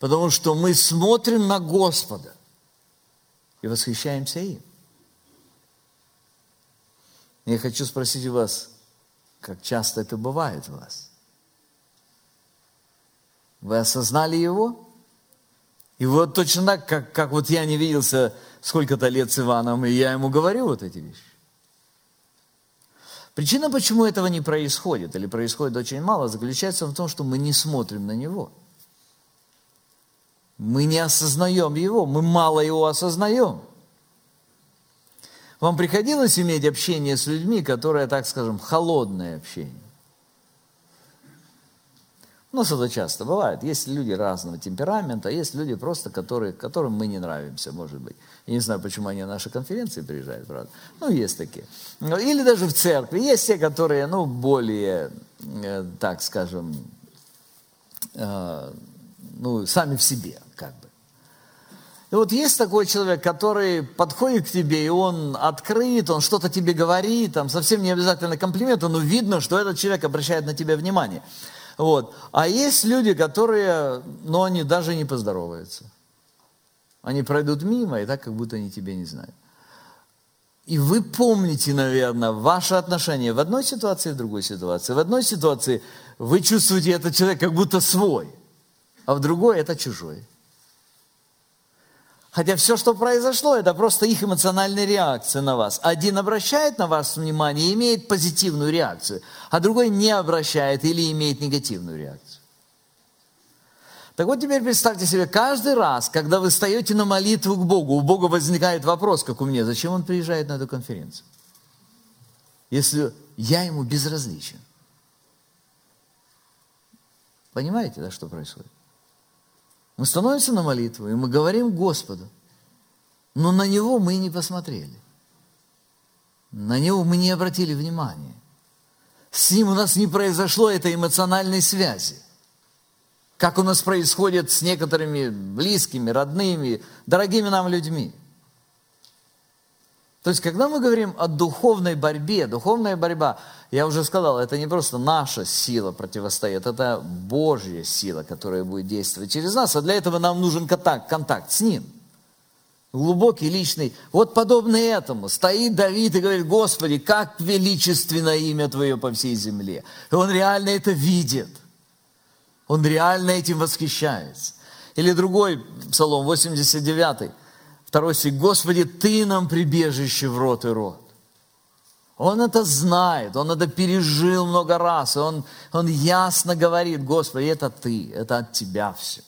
потому что мы смотрим на Господа и восхищаемся им. Я хочу спросить у вас, как часто это бывает у вас? Вы осознали его? И вот точно так, как, как вот я не виделся сколько-то лет с Иваном, и я ему говорю вот эти вещи. Причина, почему этого не происходит, или происходит очень мало, заключается в том, что мы не смотрим на него. Мы не осознаем его, мы мало его осознаем. Вам приходилось иметь общение с людьми, которые, так скажем, холодное общение? Ну, это часто бывает. Есть люди разного темперамента, есть люди просто, которые, которым мы не нравимся, может быть. Я не знаю, почему они на наши конференции приезжают, правда. Ну, есть такие. Ну, или даже в церкви. Есть те, которые, ну, более, э, так скажем, э, ну, сами в себе, как бы. И вот есть такой человек, который подходит к тебе, и он открыт, он что-то тебе говорит, там совсем не обязательно комплимент, но видно, что этот человек обращает на тебя внимание. Вот. А есть люди, которые, ну, они даже не поздороваются. Они пройдут мимо, и так, как будто они тебя не знают. И вы помните, наверное, ваши отношения в одной ситуации в другой ситуации. В одной ситуации вы чувствуете этот человек как будто свой, а в другой это чужой. Хотя все, что произошло, это просто их эмоциональная реакция на вас. Один обращает на вас внимание и имеет позитивную реакцию, а другой не обращает или имеет негативную реакцию. Так вот теперь представьте себе, каждый раз, когда вы встаете на молитву к Богу, у Бога возникает вопрос, как у меня, зачем он приезжает на эту конференцию? Если я ему безразличен. Понимаете, да, что происходит? Мы становимся на молитву, и мы говорим Господу. Но на Него мы не посмотрели. На Него мы не обратили внимания. С Ним у нас не произошло этой эмоциональной связи. Как у нас происходит с некоторыми близкими, родными, дорогими нам людьми. То есть, когда мы говорим о духовной борьбе, духовная борьба, я уже сказал, это не просто наша сила противостоит, это Божья сила, которая будет действовать через нас, а для этого нам нужен контакт, контакт с Ним. Глубокий, личный. Вот подобно этому стоит Давид и говорит, Господи, как величественно имя Твое по всей земле. И он реально это видит. Он реально этим восхищается. Или другой псалом, 89 Второй стих. Господи, Ты нам прибежище в рот и рот. Он это знает, он это пережил много раз, и он, он ясно говорит, Господи, это Ты, это от Тебя все.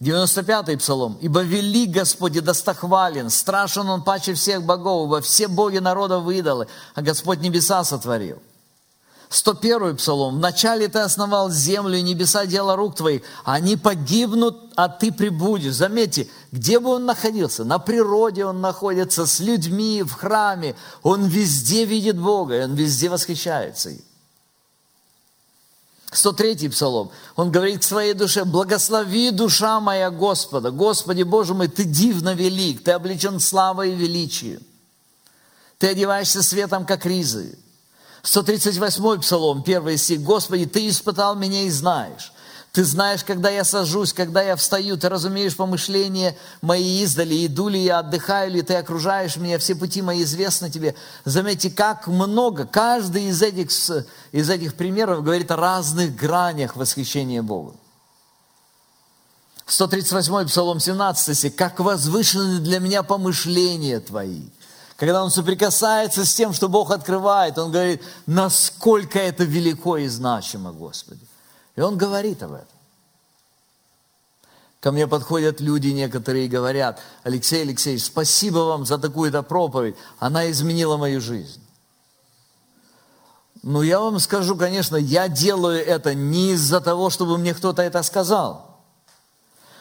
95-й псалом. «Ибо велик Господи, достохвален, страшен Он паче всех богов, ибо все боги народа выдалы, а Господь небеса сотворил». 101 псалом. «Вначале ты основал землю и небеса, дело рук твоих. Они погибнут, а ты прибудешь». Заметьте, где бы он находился? На природе он находится, с людьми, в храме. Он везде видит Бога, и он везде восхищается им. 103 псалом. Он говорит своей душе, благослови душа моя Господа. Господи Боже мой, Ты дивно велик, Ты облечен славой и величием. Ты одеваешься светом, как ризы. 138 псалом, первый стих. «Господи, Ты испытал меня и знаешь. Ты знаешь, когда я сажусь, когда я встаю, ты разумеешь помышления мои издали, иду ли я, отдыхаю ли, ты окружаешь меня, все пути мои известны тебе. Заметьте, как много, каждый из этих, из этих примеров говорит о разных гранях восхищения Богу. 138 Псалом 17 «Как возвышены для меня помышления твои». Когда он соприкасается с тем, что Бог открывает, он говорит, насколько это велико и значимо, Господи. И он говорит об этом. Ко мне подходят люди некоторые и говорят, Алексей Алексеевич, спасибо вам за такую-то проповедь, она изменила мою жизнь. Ну, я вам скажу, конечно, я делаю это не из-за того, чтобы мне кто-то это сказал.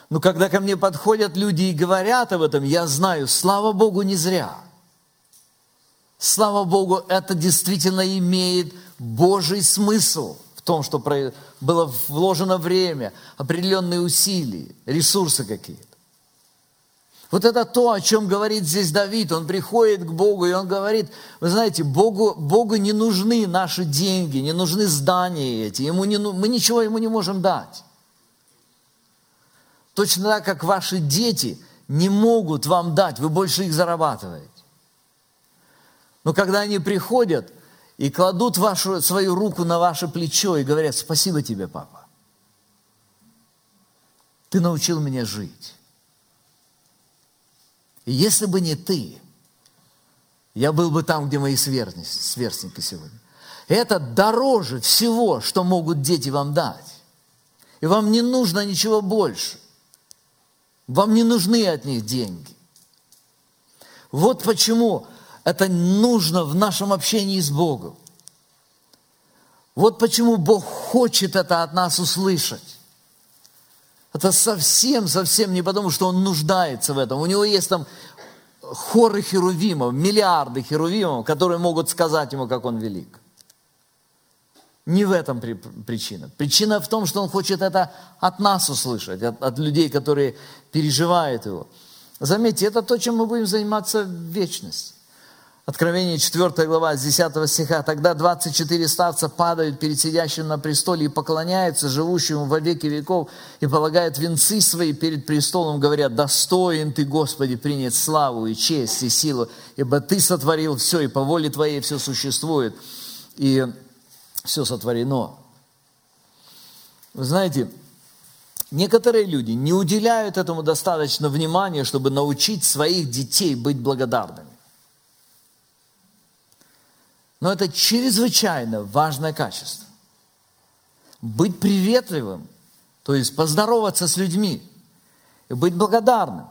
Но когда ко мне подходят люди и говорят об этом, я знаю, слава Богу, не зря. Слава Богу, это действительно имеет Божий смысл – том, что было вложено время, определенные усилия, ресурсы какие-то. Вот это то, о чем говорит здесь Давид. Он приходит к Богу, и он говорит, вы знаете, Богу, Богу не нужны наши деньги, не нужны здания эти. Ему не, мы ничего ему не можем дать. Точно так, как ваши дети не могут вам дать, вы больше их зарабатываете. Но когда они приходят, и кладут вашу, свою руку на ваше плечо и говорят, спасибо тебе, папа. Ты научил меня жить. И если бы не ты, я был бы там, где мои сверстники, сегодня. Это дороже всего, что могут дети вам дать. И вам не нужно ничего больше. Вам не нужны от них деньги. Вот почему это нужно в нашем общении с Богом. Вот почему Бог хочет это от нас услышать. Это совсем, совсем не потому, что Он нуждается в этом. У Него есть там хоры херувимов, миллиарды херувимов, которые могут сказать Ему, как Он велик. Не в этом причина. Причина в том, что Он хочет это от нас услышать, от, от людей, которые переживают Его. Заметьте, это то, чем мы будем заниматься в вечности. Откровение 4 глава, с 10 стиха. «Тогда 24 старца падают перед сидящим на престоле и поклоняются живущему во веки веков и полагают венцы свои перед престолом, говорят, достоин Ты, Господи, принять славу и честь и силу, ибо Ты сотворил все, и по воле Твоей все существует, и все сотворено». Вы знаете, некоторые люди не уделяют этому достаточно внимания, чтобы научить своих детей быть благодарными. Но это чрезвычайно важное качество. Быть приветливым, то есть поздороваться с людьми и быть благодарным.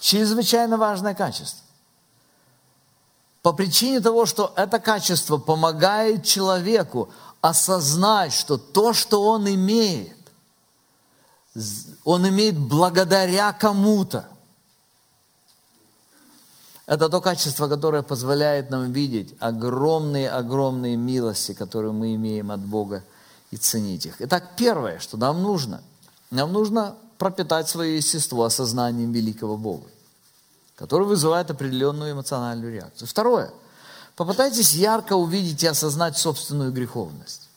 Чрезвычайно важное качество. По причине того, что это качество помогает человеку осознать, что то, что он имеет, он имеет благодаря кому-то. Это то качество, которое позволяет нам видеть огромные-огромные милости, которые мы имеем от Бога, и ценить их. Итак, первое, что нам нужно, нам нужно пропитать свое естество осознанием великого Бога, который вызывает определенную эмоциональную реакцию. Второе, попытайтесь ярко увидеть и осознать собственную греховность.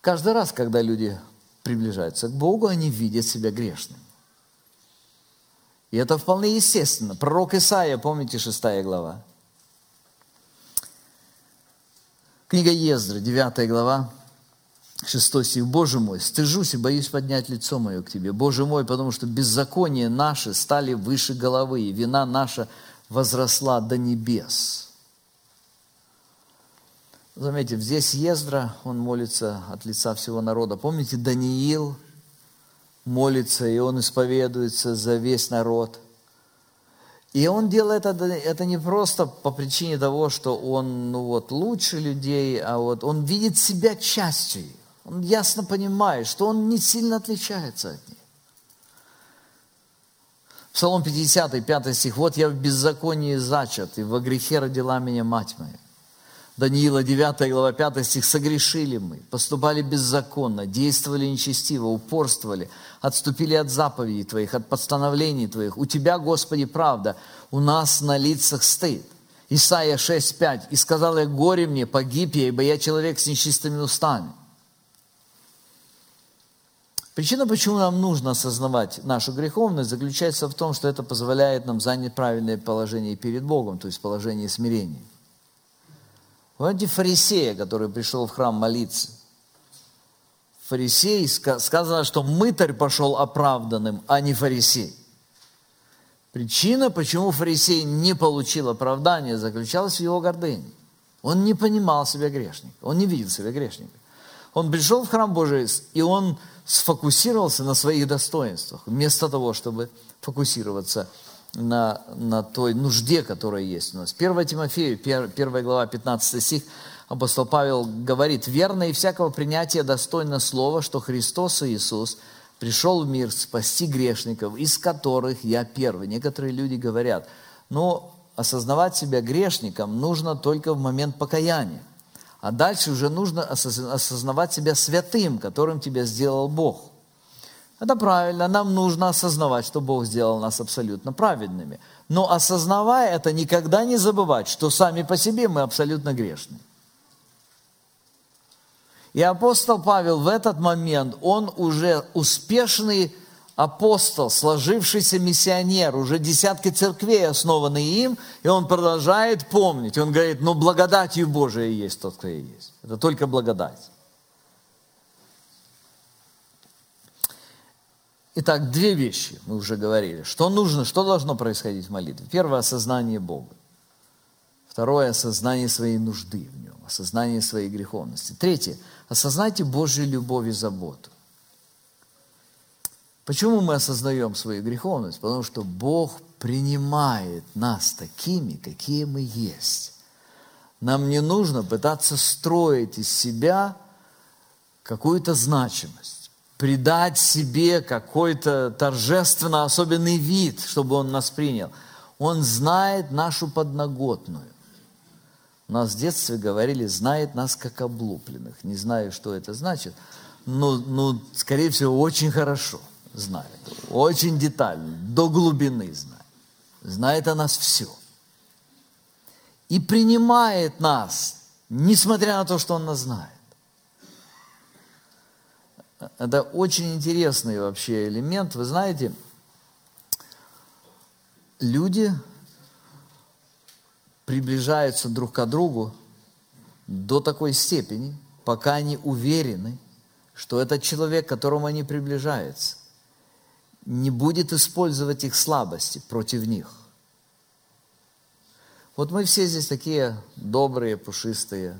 Каждый раз, когда люди приближаются к Богу, они видят себя грешными. И это вполне естественно. Пророк Исаия, помните, шестая глава? Книга Ездры, 9 глава, 6 стих. «Боже мой, стыжусь и боюсь поднять лицо мое к Тебе. Боже мой, потому что беззакония наши стали выше головы, и вина наша возросла до небес». Заметьте, здесь Ездра, он молится от лица всего народа. Помните, Даниил – молится, и он исповедуется за весь народ. И он делает это, это не просто по причине того, что он ну вот, лучше людей, а вот он видит себя частью. Он ясно понимает, что он не сильно отличается от них. Псалом 50, 5 стих. «Вот я в беззаконии зачат, и во грехе родила меня мать моя». Даниила 9 глава 5 стих, «Согрешили мы, поступали беззаконно, действовали нечестиво, упорствовали, отступили от заповедей Твоих, от постановлений Твоих. У Тебя, Господи, правда, у нас на лицах стыд. Исайя 6.5. «И сказал я, горе мне, погиб я, ибо я человек с нечистыми устами». Причина, почему нам нужно осознавать нашу греховность, заключается в том, что это позволяет нам занять правильное положение перед Богом, то есть положение смирения. Помните фарисея, который пришел в храм молиться? Фарисей, сказано, что мытарь пошел оправданным, а не фарисей. Причина, почему фарисей не получил оправдания, заключалась в его гордыне. Он не понимал себя грешником, он не видел себя грешником. Он пришел в храм Божий, и он сфокусировался на своих достоинствах, вместо того, чтобы фокусироваться на, на той нужде, которая есть у нас. 1 Тимофею, 1 глава, 15 стих, апостол Павел говорит, «Верно и всякого принятия достойно слова, что Христос Иисус пришел в мир спасти грешников, из которых я первый». Некоторые люди говорят, но осознавать себя грешником нужно только в момент покаяния. А дальше уже нужно осознавать себя святым, которым тебя сделал Бог. Это правильно, нам нужно осознавать, что Бог сделал нас абсолютно праведными. Но осознавая это, никогда не забывать, что сами по себе мы абсолютно грешны. И апостол Павел в этот момент, он уже успешный апостол, сложившийся миссионер, уже десятки церквей основаны им, и он продолжает помнить. Он говорит, ну благодатью Божией есть тот, кто и есть. Это только благодать. Итак, две вещи мы уже говорили. Что нужно, что должно происходить в молитве? Первое – осознание Бога. Второе – осознание своей нужды в Нем, осознание своей греховности. Третье – осознайте Божью любовь и заботу. Почему мы осознаем свою греховность? Потому что Бог принимает нас такими, какие мы есть. Нам не нужно пытаться строить из себя какую-то значимость, придать себе какой-то торжественно особенный вид, чтобы Он нас принял. Он знает нашу подноготную. У нас в детстве говорили, знает нас как облупленных. Не знаю, что это значит, но, но скорее всего, очень хорошо знает. Очень детально, до глубины знает. Знает о нас все. И принимает нас, несмотря на то, что Он нас знает. Это очень интересный вообще элемент. Вы знаете, люди приближаются друг к другу до такой степени, пока они уверены, что этот человек, к которому они приближаются, не будет использовать их слабости против них. Вот мы все здесь такие добрые, пушистые,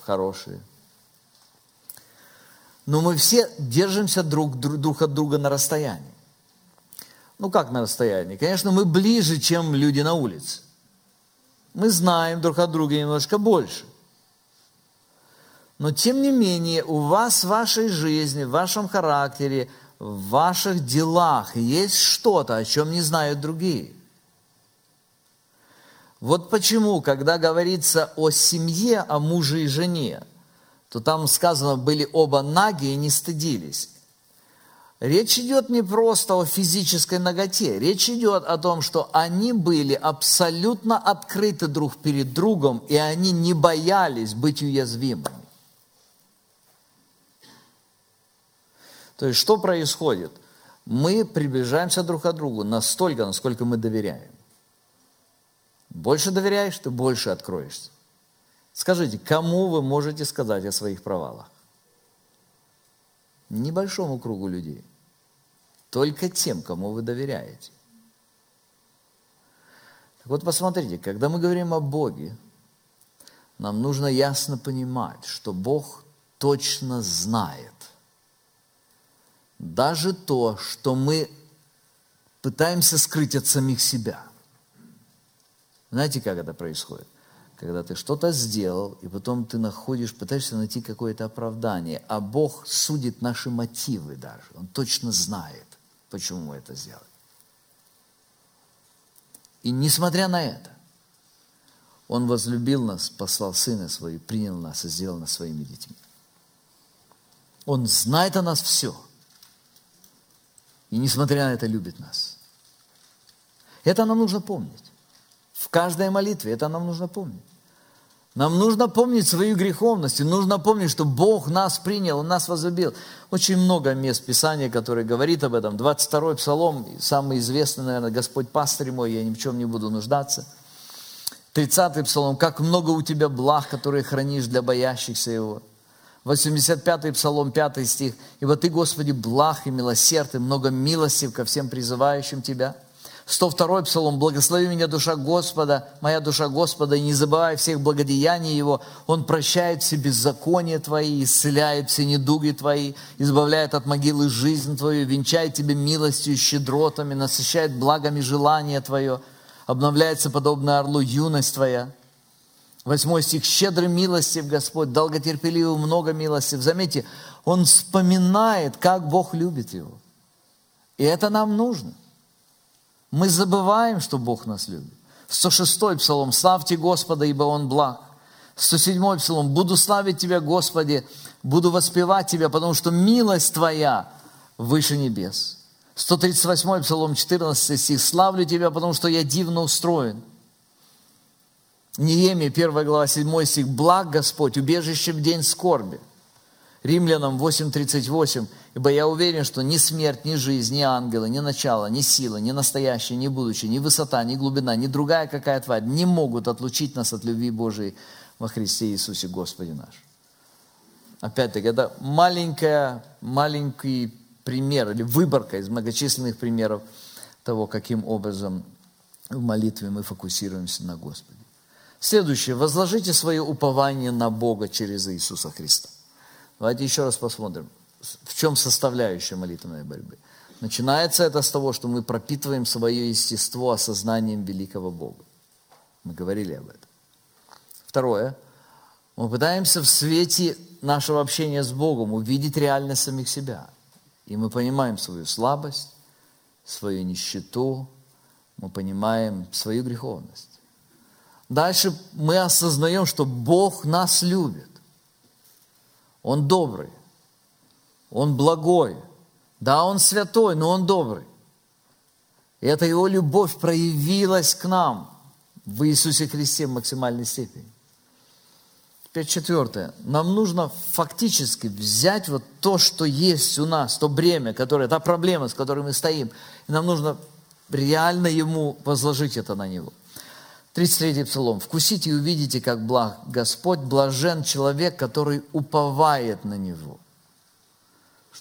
хорошие. Но мы все держимся друг, друг от друга на расстоянии. Ну как на расстоянии? Конечно, мы ближе, чем люди на улице. Мы знаем друг от друга немножко больше. Но тем не менее, у вас в вашей жизни, в вашем характере, в ваших делах есть что-то, о чем не знают другие. Вот почему, когда говорится о семье, о муже и жене, то там сказано, были оба наги и не стыдились. Речь идет не просто о физической ноготе, речь идет о том, что они были абсолютно открыты друг перед другом, и они не боялись быть уязвимыми. То есть что происходит? Мы приближаемся друг к другу настолько, насколько мы доверяем. Больше доверяешь, ты больше откроешься. Скажите, кому вы можете сказать о своих провалах? Небольшому кругу людей. Только тем, кому вы доверяете. Так вот посмотрите, когда мы говорим о Боге, нам нужно ясно понимать, что Бог точно знает, даже то, что мы пытаемся скрыть от самих себя. Знаете, как это происходит? Когда ты что-то сделал, и потом ты находишь, пытаешься найти какое-то оправдание, а Бог судит наши мотивы даже. Он точно знает, почему мы это сделали. И несмотря на это, Он возлюбил нас, послал Сына Своего, принял нас и сделал нас своими детьми. Он знает о нас все – и несмотря на это любит нас. Это нам нужно помнить. В каждой молитве. Это нам нужно помнить. Нам нужно помнить свою греховность, и нужно помнить, что Бог нас принял, Он нас возлюбил. Очень много мест Писания, которые говорит об этом. 22-й Псалом, самый известный, наверное, «Господь пастырь мой, я ни в чем не буду нуждаться». 30-й Псалом, «Как много у тебя благ, которые хранишь для боящихся Его». 85-й Псалом, 5 стих, «Ибо Ты, Господи, благ и милосерд, и много милостив ко всем призывающим Тебя». 102 Псалом. «Благослови меня, душа Господа, моя душа Господа, и не забывай всех благодеяний Его. Он прощает все беззакония Твои, исцеляет все недуги Твои, избавляет от могилы жизнь Твою, венчает Тебе милостью и щедротами, насыщает благами желание Твое, обновляется подобно орлу юность Твоя». Восьмой стих. «Щедрый милостив Господь, долготерпеливый, много милостив». Заметьте, он вспоминает, как Бог любит его. И это нам нужно – мы забываем, что Бог нас любит. 106-й псалом «Славьте Господа, ибо Он благ». 107-й псалом «Буду славить Тебя, Господи, буду воспевать Тебя, потому что милость Твоя выше небес». 138-й псалом 14 стих «Славлю Тебя, потому что я дивно устроен». Неемия, 1 глава, 7 стих «Благ Господь, убежище в день скорби». Римлянам 8.38. «Ибо я уверен, что ни смерть, ни жизнь, ни ангелы, ни начало, ни сила, ни настоящее, ни будущее, ни высота, ни глубина, ни другая какая тварь не могут отлучить нас от любви Божией во Христе Иисусе Господе наш». Опять-таки, это маленькая, маленький пример или выборка из многочисленных примеров того, каким образом в молитве мы фокусируемся на Господе. Следующее. Возложите свое упование на Бога через Иисуса Христа. Давайте еще раз посмотрим, в чем составляющая молитвенной борьбы. Начинается это с того, что мы пропитываем свое естество осознанием великого Бога. Мы говорили об этом. Второе. Мы пытаемся в свете нашего общения с Богом увидеть реальность самих себя. И мы понимаем свою слабость, свою нищету, мы понимаем свою греховность. Дальше мы осознаем, что Бог нас любит. Он добрый, Он благой. Да, Он святой, но Он добрый. И эта Его любовь проявилась к нам в Иисусе Христе в максимальной степени. Теперь четвертое. Нам нужно фактически взять вот то, что есть у нас, то бремя, которое, та проблема, с которой мы стоим, и нам нужно реально Ему возложить это на Него. 33 Псалом. «Вкусите и увидите, как благ Господь, блажен человек, который уповает на Него».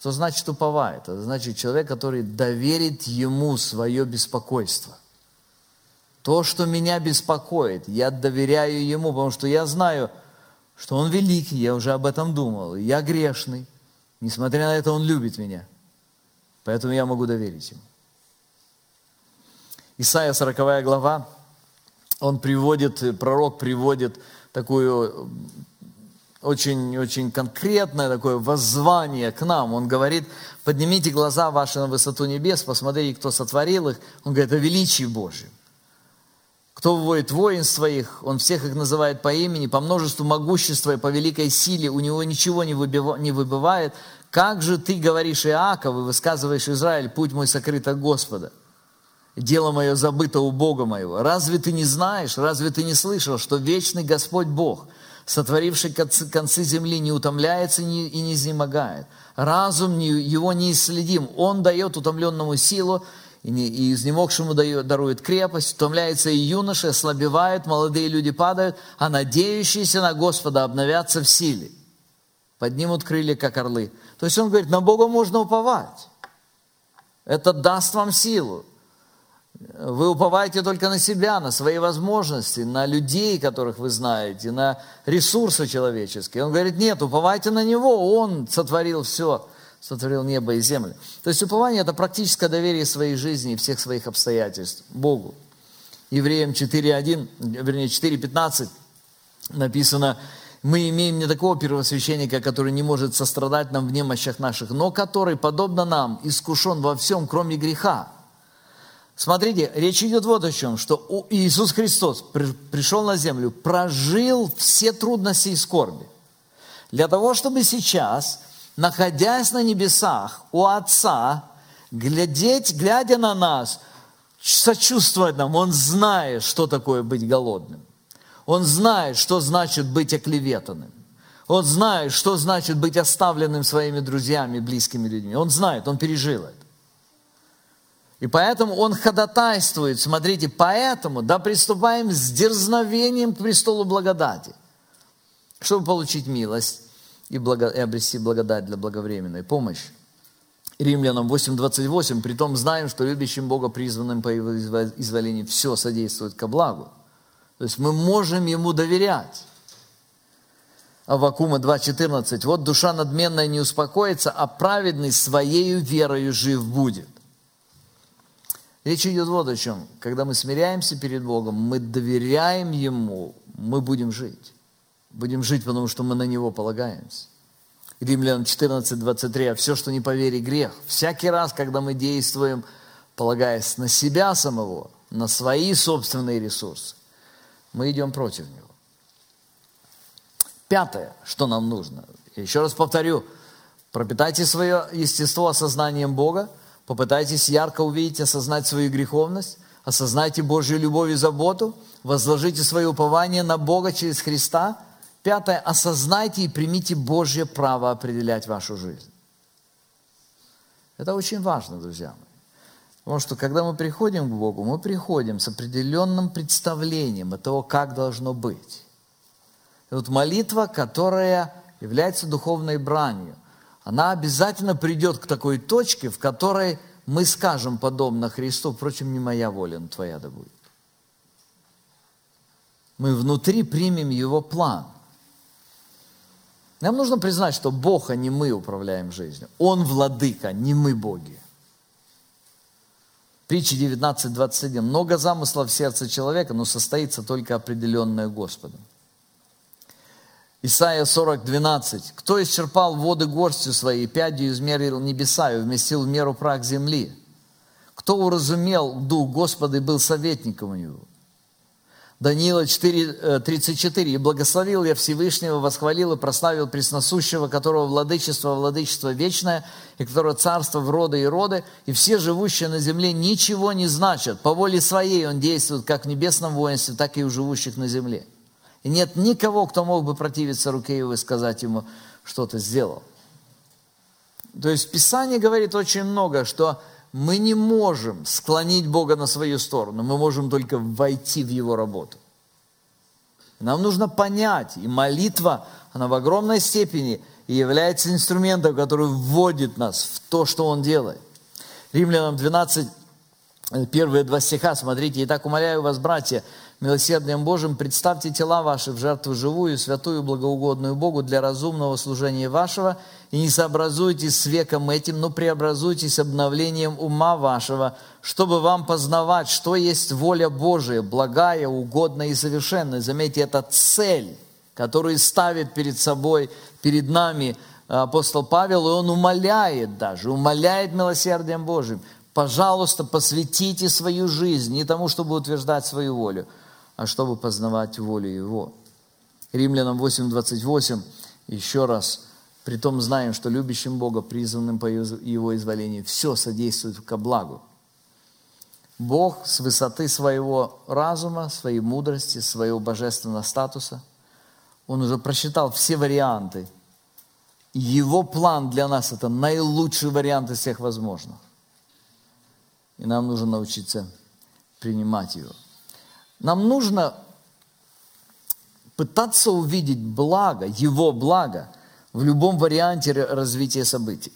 Что значит уповает? Это значит человек, который доверит Ему свое беспокойство. То, что меня беспокоит, я доверяю Ему, потому что я знаю, что Он великий, я уже об этом думал, я грешный. Несмотря на это, Он любит меня. Поэтому я могу доверить Ему. Исайя 40 глава, он приводит, пророк приводит такую очень-очень конкретное такое воззвание к нам. Он говорит, поднимите глаза ваши на высоту небес, посмотрите, кто сотворил их. Он говорит, о величии Божьем. Кто вводит воинство их, он всех их называет по имени, по множеству могущества и по великой силе, у него ничего не, выбывает. Как же ты говоришь, Иаков, и высказываешь Израиль, путь мой сокрыт от Господа дело мое забыто у Бога моего. Разве ты не знаешь, разве ты не слышал, что вечный Господь Бог, сотворивший концы земли, не утомляется и не изнемогает? Разум его неисследим. Он дает утомленному силу, и изнемогшему дарует крепость, утомляется и юноша, ослабевает, молодые люди падают, а надеющиеся на Господа обновятся в силе. Поднимут крылья, как орлы. То есть он говорит, на Бога можно уповать. Это даст вам силу. Вы уповаете только на себя, на свои возможности, на людей, которых вы знаете, на ресурсы человеческие. Он говорит, нет, уповайте на Него, Он сотворил все, сотворил небо и землю. То есть упование – это практическое доверие своей жизни и всех своих обстоятельств Богу. Евреям 4.1, вернее 4.15 написано, мы имеем не такого первосвященника, который не может сострадать нам в немощах наших, но который, подобно нам, искушен во всем, кроме греха. Смотрите, речь идет вот о чем, что Иисус Христос пришел на землю, прожил все трудности и скорби. Для того, чтобы сейчас, находясь на небесах у Отца, глядеть, глядя на нас, сочувствовать нам. Он знает, что такое быть голодным. Он знает, что значит быть оклеветанным. Он знает, что значит быть оставленным своими друзьями, близкими людьми. Он знает, он пережил это. И поэтому он ходатайствует, смотрите, поэтому да приступаем с дерзновением к престолу благодати, чтобы получить милость и, благо, и обрести благодать для благовременной помощи. Римлянам 8.28, притом знаем, что любящим Бога, призванным по его изволению, все содействует ко благу. То есть мы можем Ему доверять. Аввакума 2.14, вот душа надменная не успокоится, а праведный своею верою жив будет. Речь идет вот о чем. Когда мы смиряемся перед Богом, мы доверяем Ему, мы будем жить. Будем жить, потому что мы на Него полагаемся. Римлян 14, 23. А все, что не по вере, грех. Всякий раз, когда мы действуем, полагаясь на себя самого, на свои собственные ресурсы, мы идем против него. Пятое, что нам нужно. Еще раз повторю. Пропитайте свое естество осознанием Бога. Попытайтесь ярко увидеть, осознать свою греховность. Осознайте Божью любовь и заботу. Возложите свое упование на Бога через Христа – Пятое, осознайте и примите Божье право определять вашу жизнь. Это очень важно, друзья мои. Потому что когда мы приходим к Богу, мы приходим с определенным представлением о того, как должно быть. И вот молитва, которая является духовной бранью, она обязательно придет к такой точке, в которой мы скажем подобно Христу, впрочем, не моя воля, но твоя да будет. Мы внутри примем Его план. Нам нужно признать, что Бог, а не мы управляем жизнью. Он владыка, не мы боги. Притча 19.21. Много замыслов в сердце человека, но состоится только определенное Господом. Исайя 40.12. Кто исчерпал воды горстью своей, пядью измерил небеса и вместил в меру прах земли? Кто уразумел дух Господа и был советником у него? Даниила 4, 34. «И благословил я Всевышнего, восхвалил и прославил Пресносущего, которого владычество, владычество вечное, и которого царство в роды и роды, и все живущие на земле ничего не значат. По воле своей он действует как в небесном воинстве, так и у живущих на земле. И нет никого, кто мог бы противиться руке его и сказать ему, что ты сделал». То есть Писание говорит очень много, что мы не можем склонить Бога на свою сторону, мы можем только войти в Его работу. Нам нужно понять, и молитва, она в огромной степени является инструментом, который вводит нас в то, что Он делает. Римлянам 12, первые два стиха, смотрите, «Итак, умоляю вас, братья, милосердием Божьим представьте тела ваши в жертву живую, святую, благоугодную Богу для разумного служения вашего, и не сообразуйтесь с веком этим, но преобразуйтесь обновлением ума вашего, чтобы вам познавать, что есть воля Божия, благая, угодная и совершенная. Заметьте, это цель, которую ставит перед собой, перед нами апостол Павел, и он умоляет даже, умоляет милосердием Божьим. Пожалуйста, посвятите свою жизнь не тому, чтобы утверждать свою волю, а чтобы познавать волю Его. Римлянам 8.28 еще раз. Притом знаем, что любящим Бога, призванным по Его изволению, все содействует ко благу. Бог с высоты своего разума, своей мудрости, своего божественного статуса, Он уже просчитал все варианты. Его план для нас – это наилучший вариант из всех возможных. И нам нужно научиться принимать его. Нам нужно пытаться увидеть благо, его благо в любом варианте развития событий.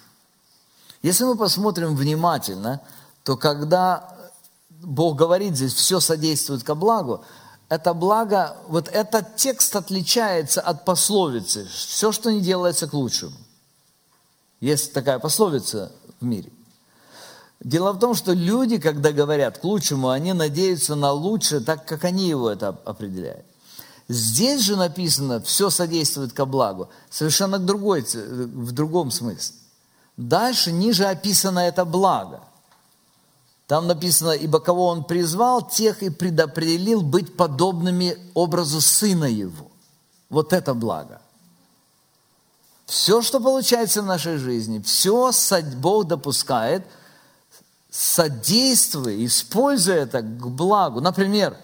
Если мы посмотрим внимательно, то когда Бог говорит здесь, все содействует ко благу, это благо, вот этот текст отличается от пословицы. Все, что не делается к лучшему. Есть такая пословица в мире. Дело в том, что люди, когда говорят к лучшему, они надеются на лучшее, так как они его это определяют. Здесь же написано, все содействует ко благу, совершенно к другой, в другом смысле. Дальше, ниже описано это благо. Там написано, ибо кого он призвал, тех и предопределил быть подобными образу Сына Его. Вот это благо. Все, что получается в нашей жизни, все Бог допускает – содействуй, используй это к благу. Например,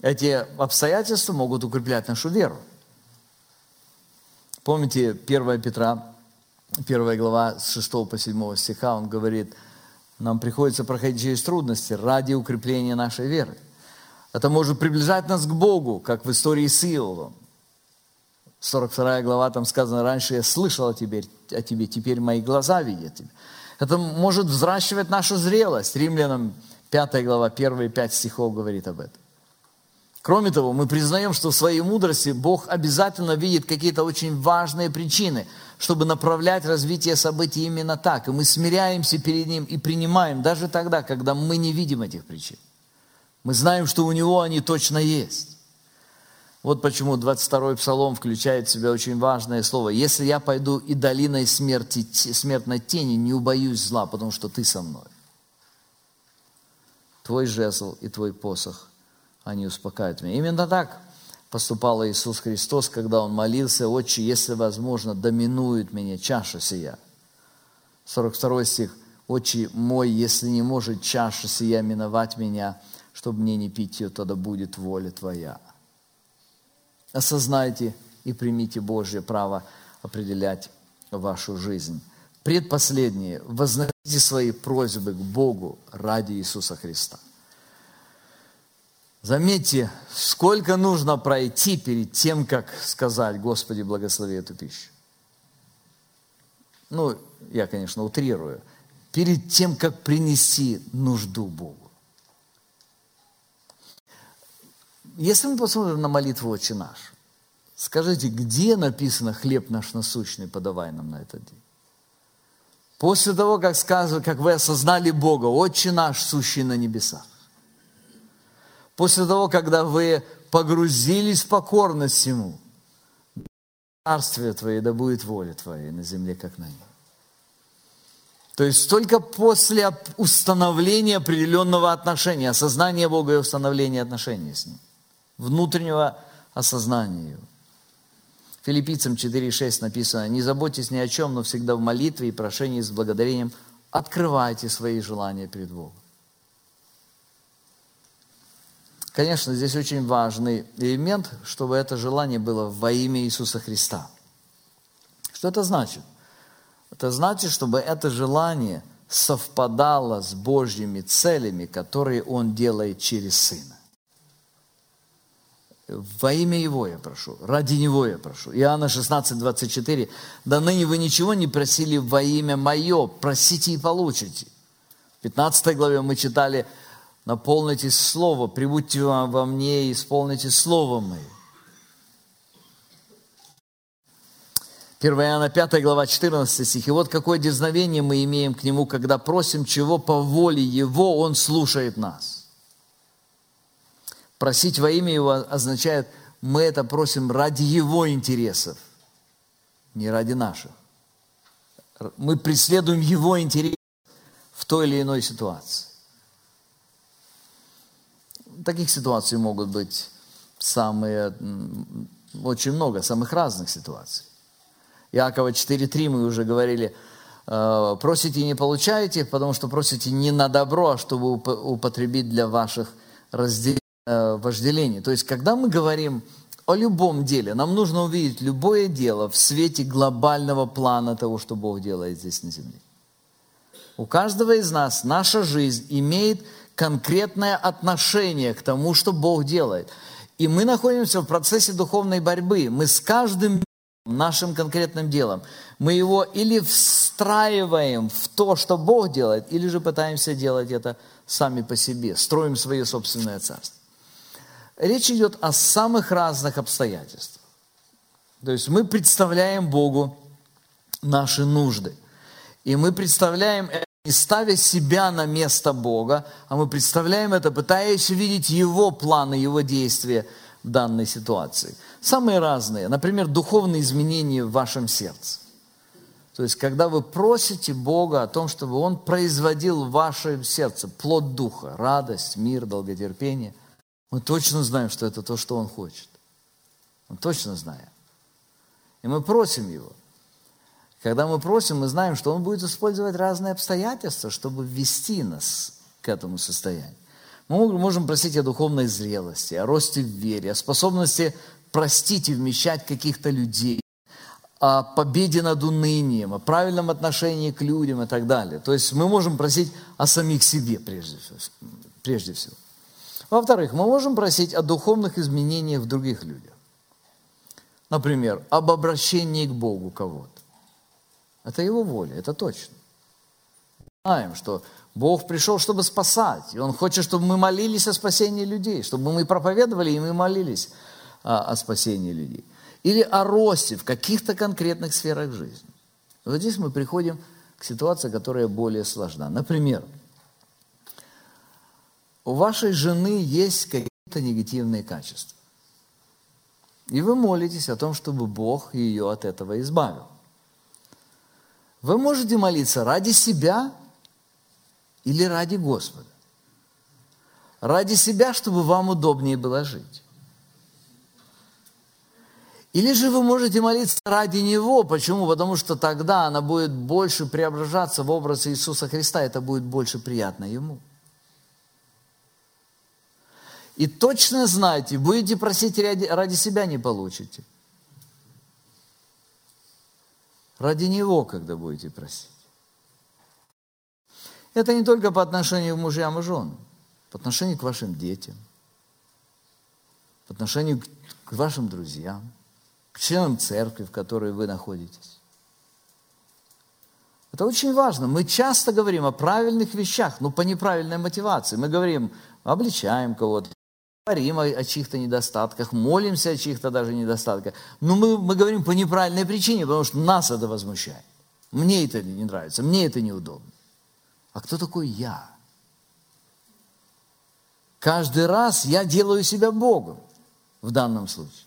эти обстоятельства могут укреплять нашу веру. Помните 1 Петра, 1 глава с 6 по 7 стиха, он говорит, нам приходится проходить через трудности ради укрепления нашей веры. Это может приближать нас к Богу, как в истории с Иовом. 42 глава, там сказано, раньше я слышал о тебе, о тебе, теперь мои глаза видят тебя. Это может взращивать нашу зрелость. Римлянам 5 глава, первые 5 стихов говорит об этом. Кроме того, мы признаем, что в своей мудрости Бог обязательно видит какие-то очень важные причины, чтобы направлять развитие событий именно так. И мы смиряемся перед Ним и принимаем даже тогда, когда мы не видим этих причин. Мы знаем, что у Него они точно есть. Вот почему 22-й псалом включает в себя очень важное слово. «Если я пойду и долиной смерти, смертной тени, не убоюсь зла, потому что ты со мной». Твой жезл и твой посох, они успокаивают меня. Именно так поступал Иисус Христос, когда Он молился, «Отче, если возможно, доминует меня чаша сия». 42 стих, «Отче мой, если не может чаша сия миновать меня, чтобы мне не пить ее, тогда будет воля Твоя» осознайте и примите Божье право определять вашу жизнь. Предпоследнее. Возносите свои просьбы к Богу ради Иисуса Христа. Заметьте, сколько нужно пройти перед тем, как сказать, Господи, благослови эту пищу. Ну, я, конечно, утрирую. Перед тем, как принести нужду Богу. Если мы посмотрим на молитву «Отче наш», скажите, где написано «хлеб наш насущный, подавай нам на этот день»? После того, как сказано, как вы осознали Бога, «Отче наш, сущий на небесах». После того, когда вы погрузились в покорность Ему, Царствие Твое, да будет воля Твоя на земле, как на небе. То есть только после установления определенного отношения, осознания Бога и установления отношений с Ним внутреннего осознания его. Филиппийцам 4.6 написано, «Не заботьтесь ни о чем, но всегда в молитве и прошении с благодарением открывайте свои желания перед Богом». Конечно, здесь очень важный элемент, чтобы это желание было во имя Иисуса Христа. Что это значит? Это значит, чтобы это желание совпадало с Божьими целями, которые Он делает через Сына. Во имя Его я прошу, ради Него я прошу. Иоанна 16, 24. Да ныне вы ничего не просили во имя Мое, просите и получите. В 15 главе мы читали, наполнитесь Слово, прибудьте во мне и исполните Слово Мое. 1 Иоанна 5 глава 14 стих. И вот какое дерзновение мы имеем к Нему, когда просим чего по воле Его, Он слушает нас. Просить во имя Его означает, мы это просим ради Его интересов, не ради наших. Мы преследуем Его интерес в той или иной ситуации. Таких ситуаций могут быть самые, очень много, самых разных ситуаций. Иакова 4.3 мы уже говорили, «Э, просите и не получаете, потому что просите не на добро, а чтобы употребить для ваших разделений Э, вожделение. То есть, когда мы говорим о любом деле, нам нужно увидеть любое дело в свете глобального плана того, что Бог делает здесь на земле. У каждого из нас наша жизнь имеет конкретное отношение к тому, что Бог делает. И мы находимся в процессе духовной борьбы. Мы с каждым нашим конкретным делом, мы его или встраиваем в то, что Бог делает, или же пытаемся делать это сами по себе, строим свое собственное царство. Речь идет о самых разных обстоятельствах. То есть мы представляем Богу наши нужды. И мы представляем это не ставя себя на место Бога, а мы представляем это, пытаясь увидеть Его планы, Его действия в данной ситуации. Самые разные. Например, духовные изменения в вашем сердце. То есть, когда вы просите Бога о том, чтобы Он производил в вашем сердце плод Духа, радость, мир, долготерпение – мы точно знаем, что это то, что Он хочет. Мы точно знаем. И мы просим Его. Когда мы просим, мы знаем, что Он будет использовать разные обстоятельства, чтобы ввести нас к этому состоянию. Мы можем просить о духовной зрелости, о росте в вере, о способности простить и вмещать каких-то людей, о победе над унынием, о правильном отношении к людям и так далее. То есть мы можем просить о самих себе прежде всего. Во-вторых, мы можем просить о духовных изменениях в других людях. Например, об обращении к Богу кого-то. Это Его воля, это точно. Знаем, что Бог пришел, чтобы спасать. И Он хочет, чтобы мы молились о спасении людей, чтобы мы проповедовали, и мы молились о, о спасении людей. Или о росте в каких-то конкретных сферах жизни. Вот здесь мы приходим к ситуации, которая более сложна. Например, у вашей жены есть какие-то негативные качества. И вы молитесь о том, чтобы Бог ее от этого избавил. Вы можете молиться ради себя или ради Господа. Ради себя, чтобы вам удобнее было жить. Или же вы можете молиться ради Него. Почему? Потому что тогда она будет больше преображаться в образ Иисуса Христа. Это будет больше приятно Ему. И точно знайте, будете просить ради, ради себя, не получите. Ради Него, когда будете просить. Это не только по отношению к мужьям и женам, по отношению к вашим детям, по отношению к вашим друзьям, к членам церкви, в которой вы находитесь. Это очень важно. Мы часто говорим о правильных вещах, но по неправильной мотивации. Мы говорим, обличаем кого-то, говорим о, о чьих-то недостатках, молимся о чьих-то даже недостатках. Но мы, мы говорим по неправильной причине, потому что нас это возмущает. Мне это не нравится, мне это неудобно. А кто такой я? Каждый раз я делаю себя Богом в данном случае.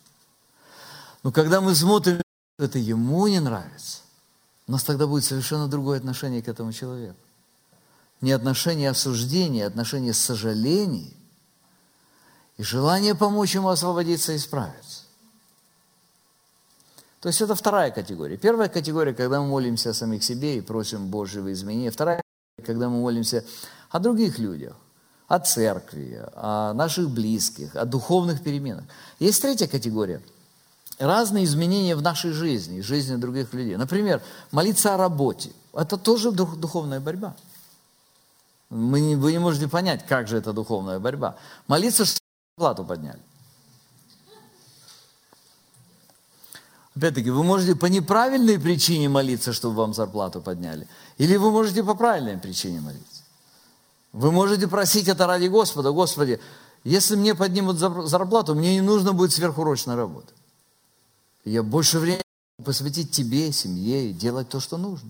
Но когда мы смотрим, это ему не нравится, у нас тогда будет совершенно другое отношение к этому человеку. Не отношение осуждения, а отношение сожаления и желание помочь ему освободиться и исправиться. То есть это вторая категория. Первая категория, когда мы молимся о самих себе и просим Божьего изменения. Вторая, когда мы молимся о других людях, о церкви, о наших близких, о духовных переменах. Есть третья категория. Разные изменения в нашей жизни, в жизни других людей. Например, молиться о работе. Это тоже духовная борьба. вы не можете понять, как же это духовная борьба. Молиться, Плату подняли. Опять-таки, вы можете по неправильной причине молиться, чтобы вам зарплату подняли. Или вы можете по правильной причине молиться. Вы можете просить это ради Господа. Господи, если мне поднимут зарплату, мне не нужно будет сверхурочная работа. Я больше времени посвятить тебе, семье и делать то, что нужно.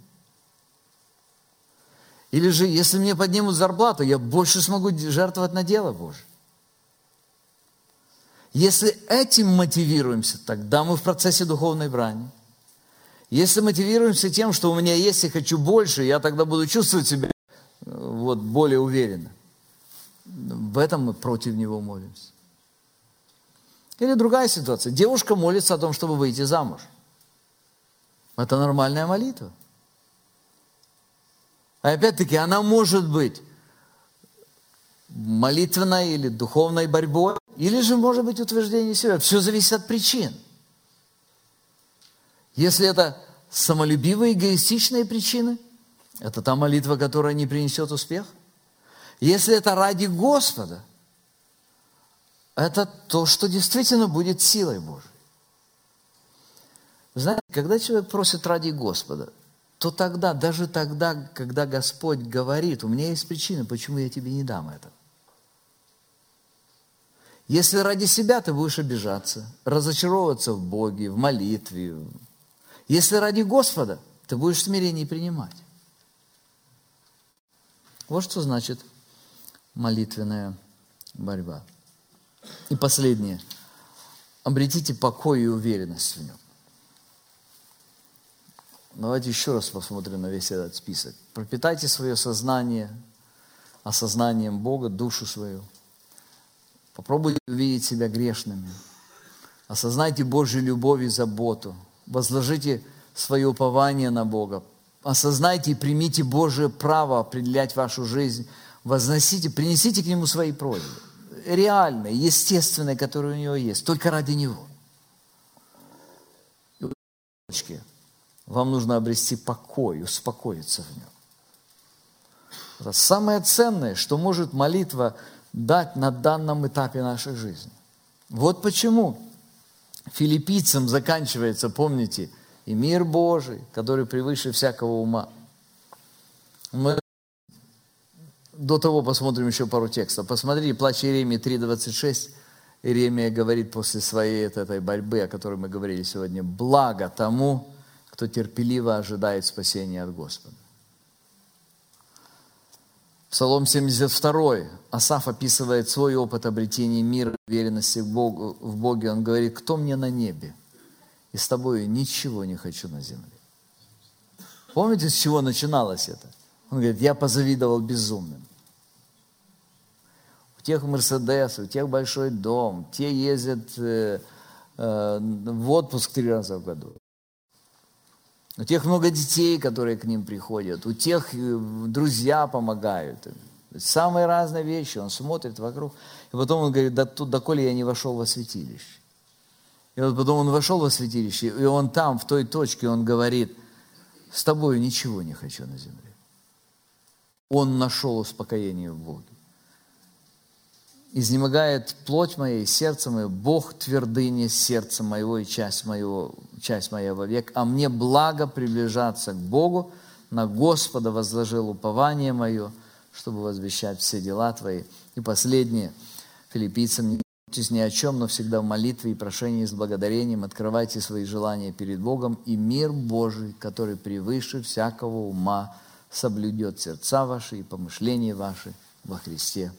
Или же, если мне поднимут зарплату, я больше смогу жертвовать на дело Божье. Если этим мотивируемся, тогда мы в процессе духовной брани. Если мотивируемся тем, что у меня есть и хочу больше, я тогда буду чувствовать себя э, вот, более уверенно. В этом мы против него молимся. Или другая ситуация. Девушка молится о том, чтобы выйти замуж. Это нормальная молитва. А опять-таки, она может быть молитвенной или духовной борьбой, или же, может быть, утверждение себя. Все зависит от причин. Если это самолюбивые, эгоистичные причины, это та молитва, которая не принесет успех. Если это ради Господа, это то, что действительно будет силой Божией. Знаете, когда человек просит ради Господа, то тогда, даже тогда, когда Господь говорит, у меня есть причина, почему я тебе не дам это. Если ради себя ты будешь обижаться, разочаровываться в Боге, в молитве. Если ради Господа, ты будешь смирение принимать. Вот что значит молитвенная борьба. И последнее. Обретите покой и уверенность в нем. Давайте еще раз посмотрим на весь этот список. Пропитайте свое сознание осознанием Бога, душу свою – Попробуйте увидеть себя грешными. Осознайте Божью любовь и заботу. Возложите свое упование на Бога. Осознайте и примите Божие право определять вашу жизнь. Возносите, принесите к Нему свои просьбы. Реальные, естественные, которые у Него есть. Только ради Него. Вам нужно обрести покой, успокоиться в Нем. Самое ценное, что может молитва дать на данном этапе нашей жизни. Вот почему филиппийцам заканчивается, помните, и мир Божий, который превыше всякого ума. Мы до того посмотрим еще пару текстов. Посмотрите, плач Иеремии 3.26. Иеремия говорит после своей этой борьбы, о которой мы говорили сегодня, «Благо тому, кто терпеливо ожидает спасения от Господа». Псалом 72. Асаф описывает свой опыт обретения мира, уверенности в, Богу, в Боге. Он говорит, кто мне на небе? И с тобой ничего не хочу на земле. Помните, с чего начиналось это? Он говорит, я позавидовал безумным. У тех Мерседес, у тех большой дом, те ездят э, э, в отпуск три раза в году. У тех много детей, которые к ним приходят, у тех э, друзья помогают. Самые разные вещи, он смотрит вокруг. И потом он говорит, да тут, доколе я не вошел во святилище. И вот потом он вошел во святилище, и он там, в той точке, он говорит, с тобой ничего не хочу на земле. Он нашел успокоение в Боге изнемогает плоть моя и сердце мое, Бог твердыня сердца моего и часть, моего, часть моя вовек, а мне благо приближаться к Богу, на Господа возложил упование мое, чтобы возвещать все дела Твои. И последнее, филиппийцам, не бойтесь ни о чем, но всегда в молитве и прошении с благодарением открывайте свои желания перед Богом, и мир Божий, который превыше всякого ума, соблюдет сердца ваши и помышления ваши во Христе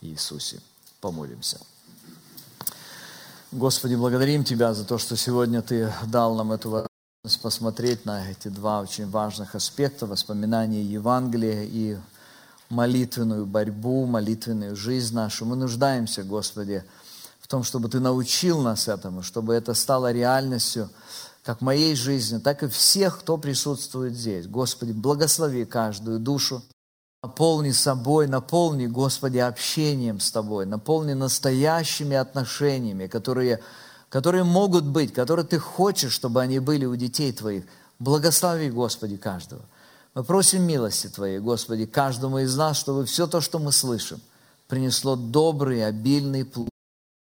Иисусе помолимся. Господи, благодарим Тебя за то, что сегодня Ты дал нам эту возможность посмотреть на эти два очень важных аспекта, воспоминания Евангелия и молитвенную борьбу, молитвенную жизнь нашу. Мы нуждаемся, Господи, в том, чтобы Ты научил нас этому, чтобы это стало реальностью как моей жизни, так и всех, кто присутствует здесь. Господи, благослови каждую душу, Наполни собой, наполни, Господи, общением с Тобой, наполни настоящими отношениями, которые, которые могут быть, которые Ты хочешь, чтобы они были у детей Твоих. Благослови, Господи, каждого. Мы просим милости Твоей, Господи, каждому из нас, чтобы все то, что мы слышим, принесло добрый, обильный плод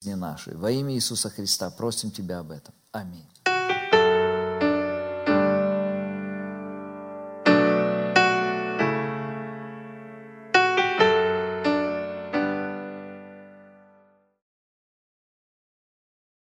жизни нашей. Во имя Иисуса Христа просим Тебя об этом. Аминь.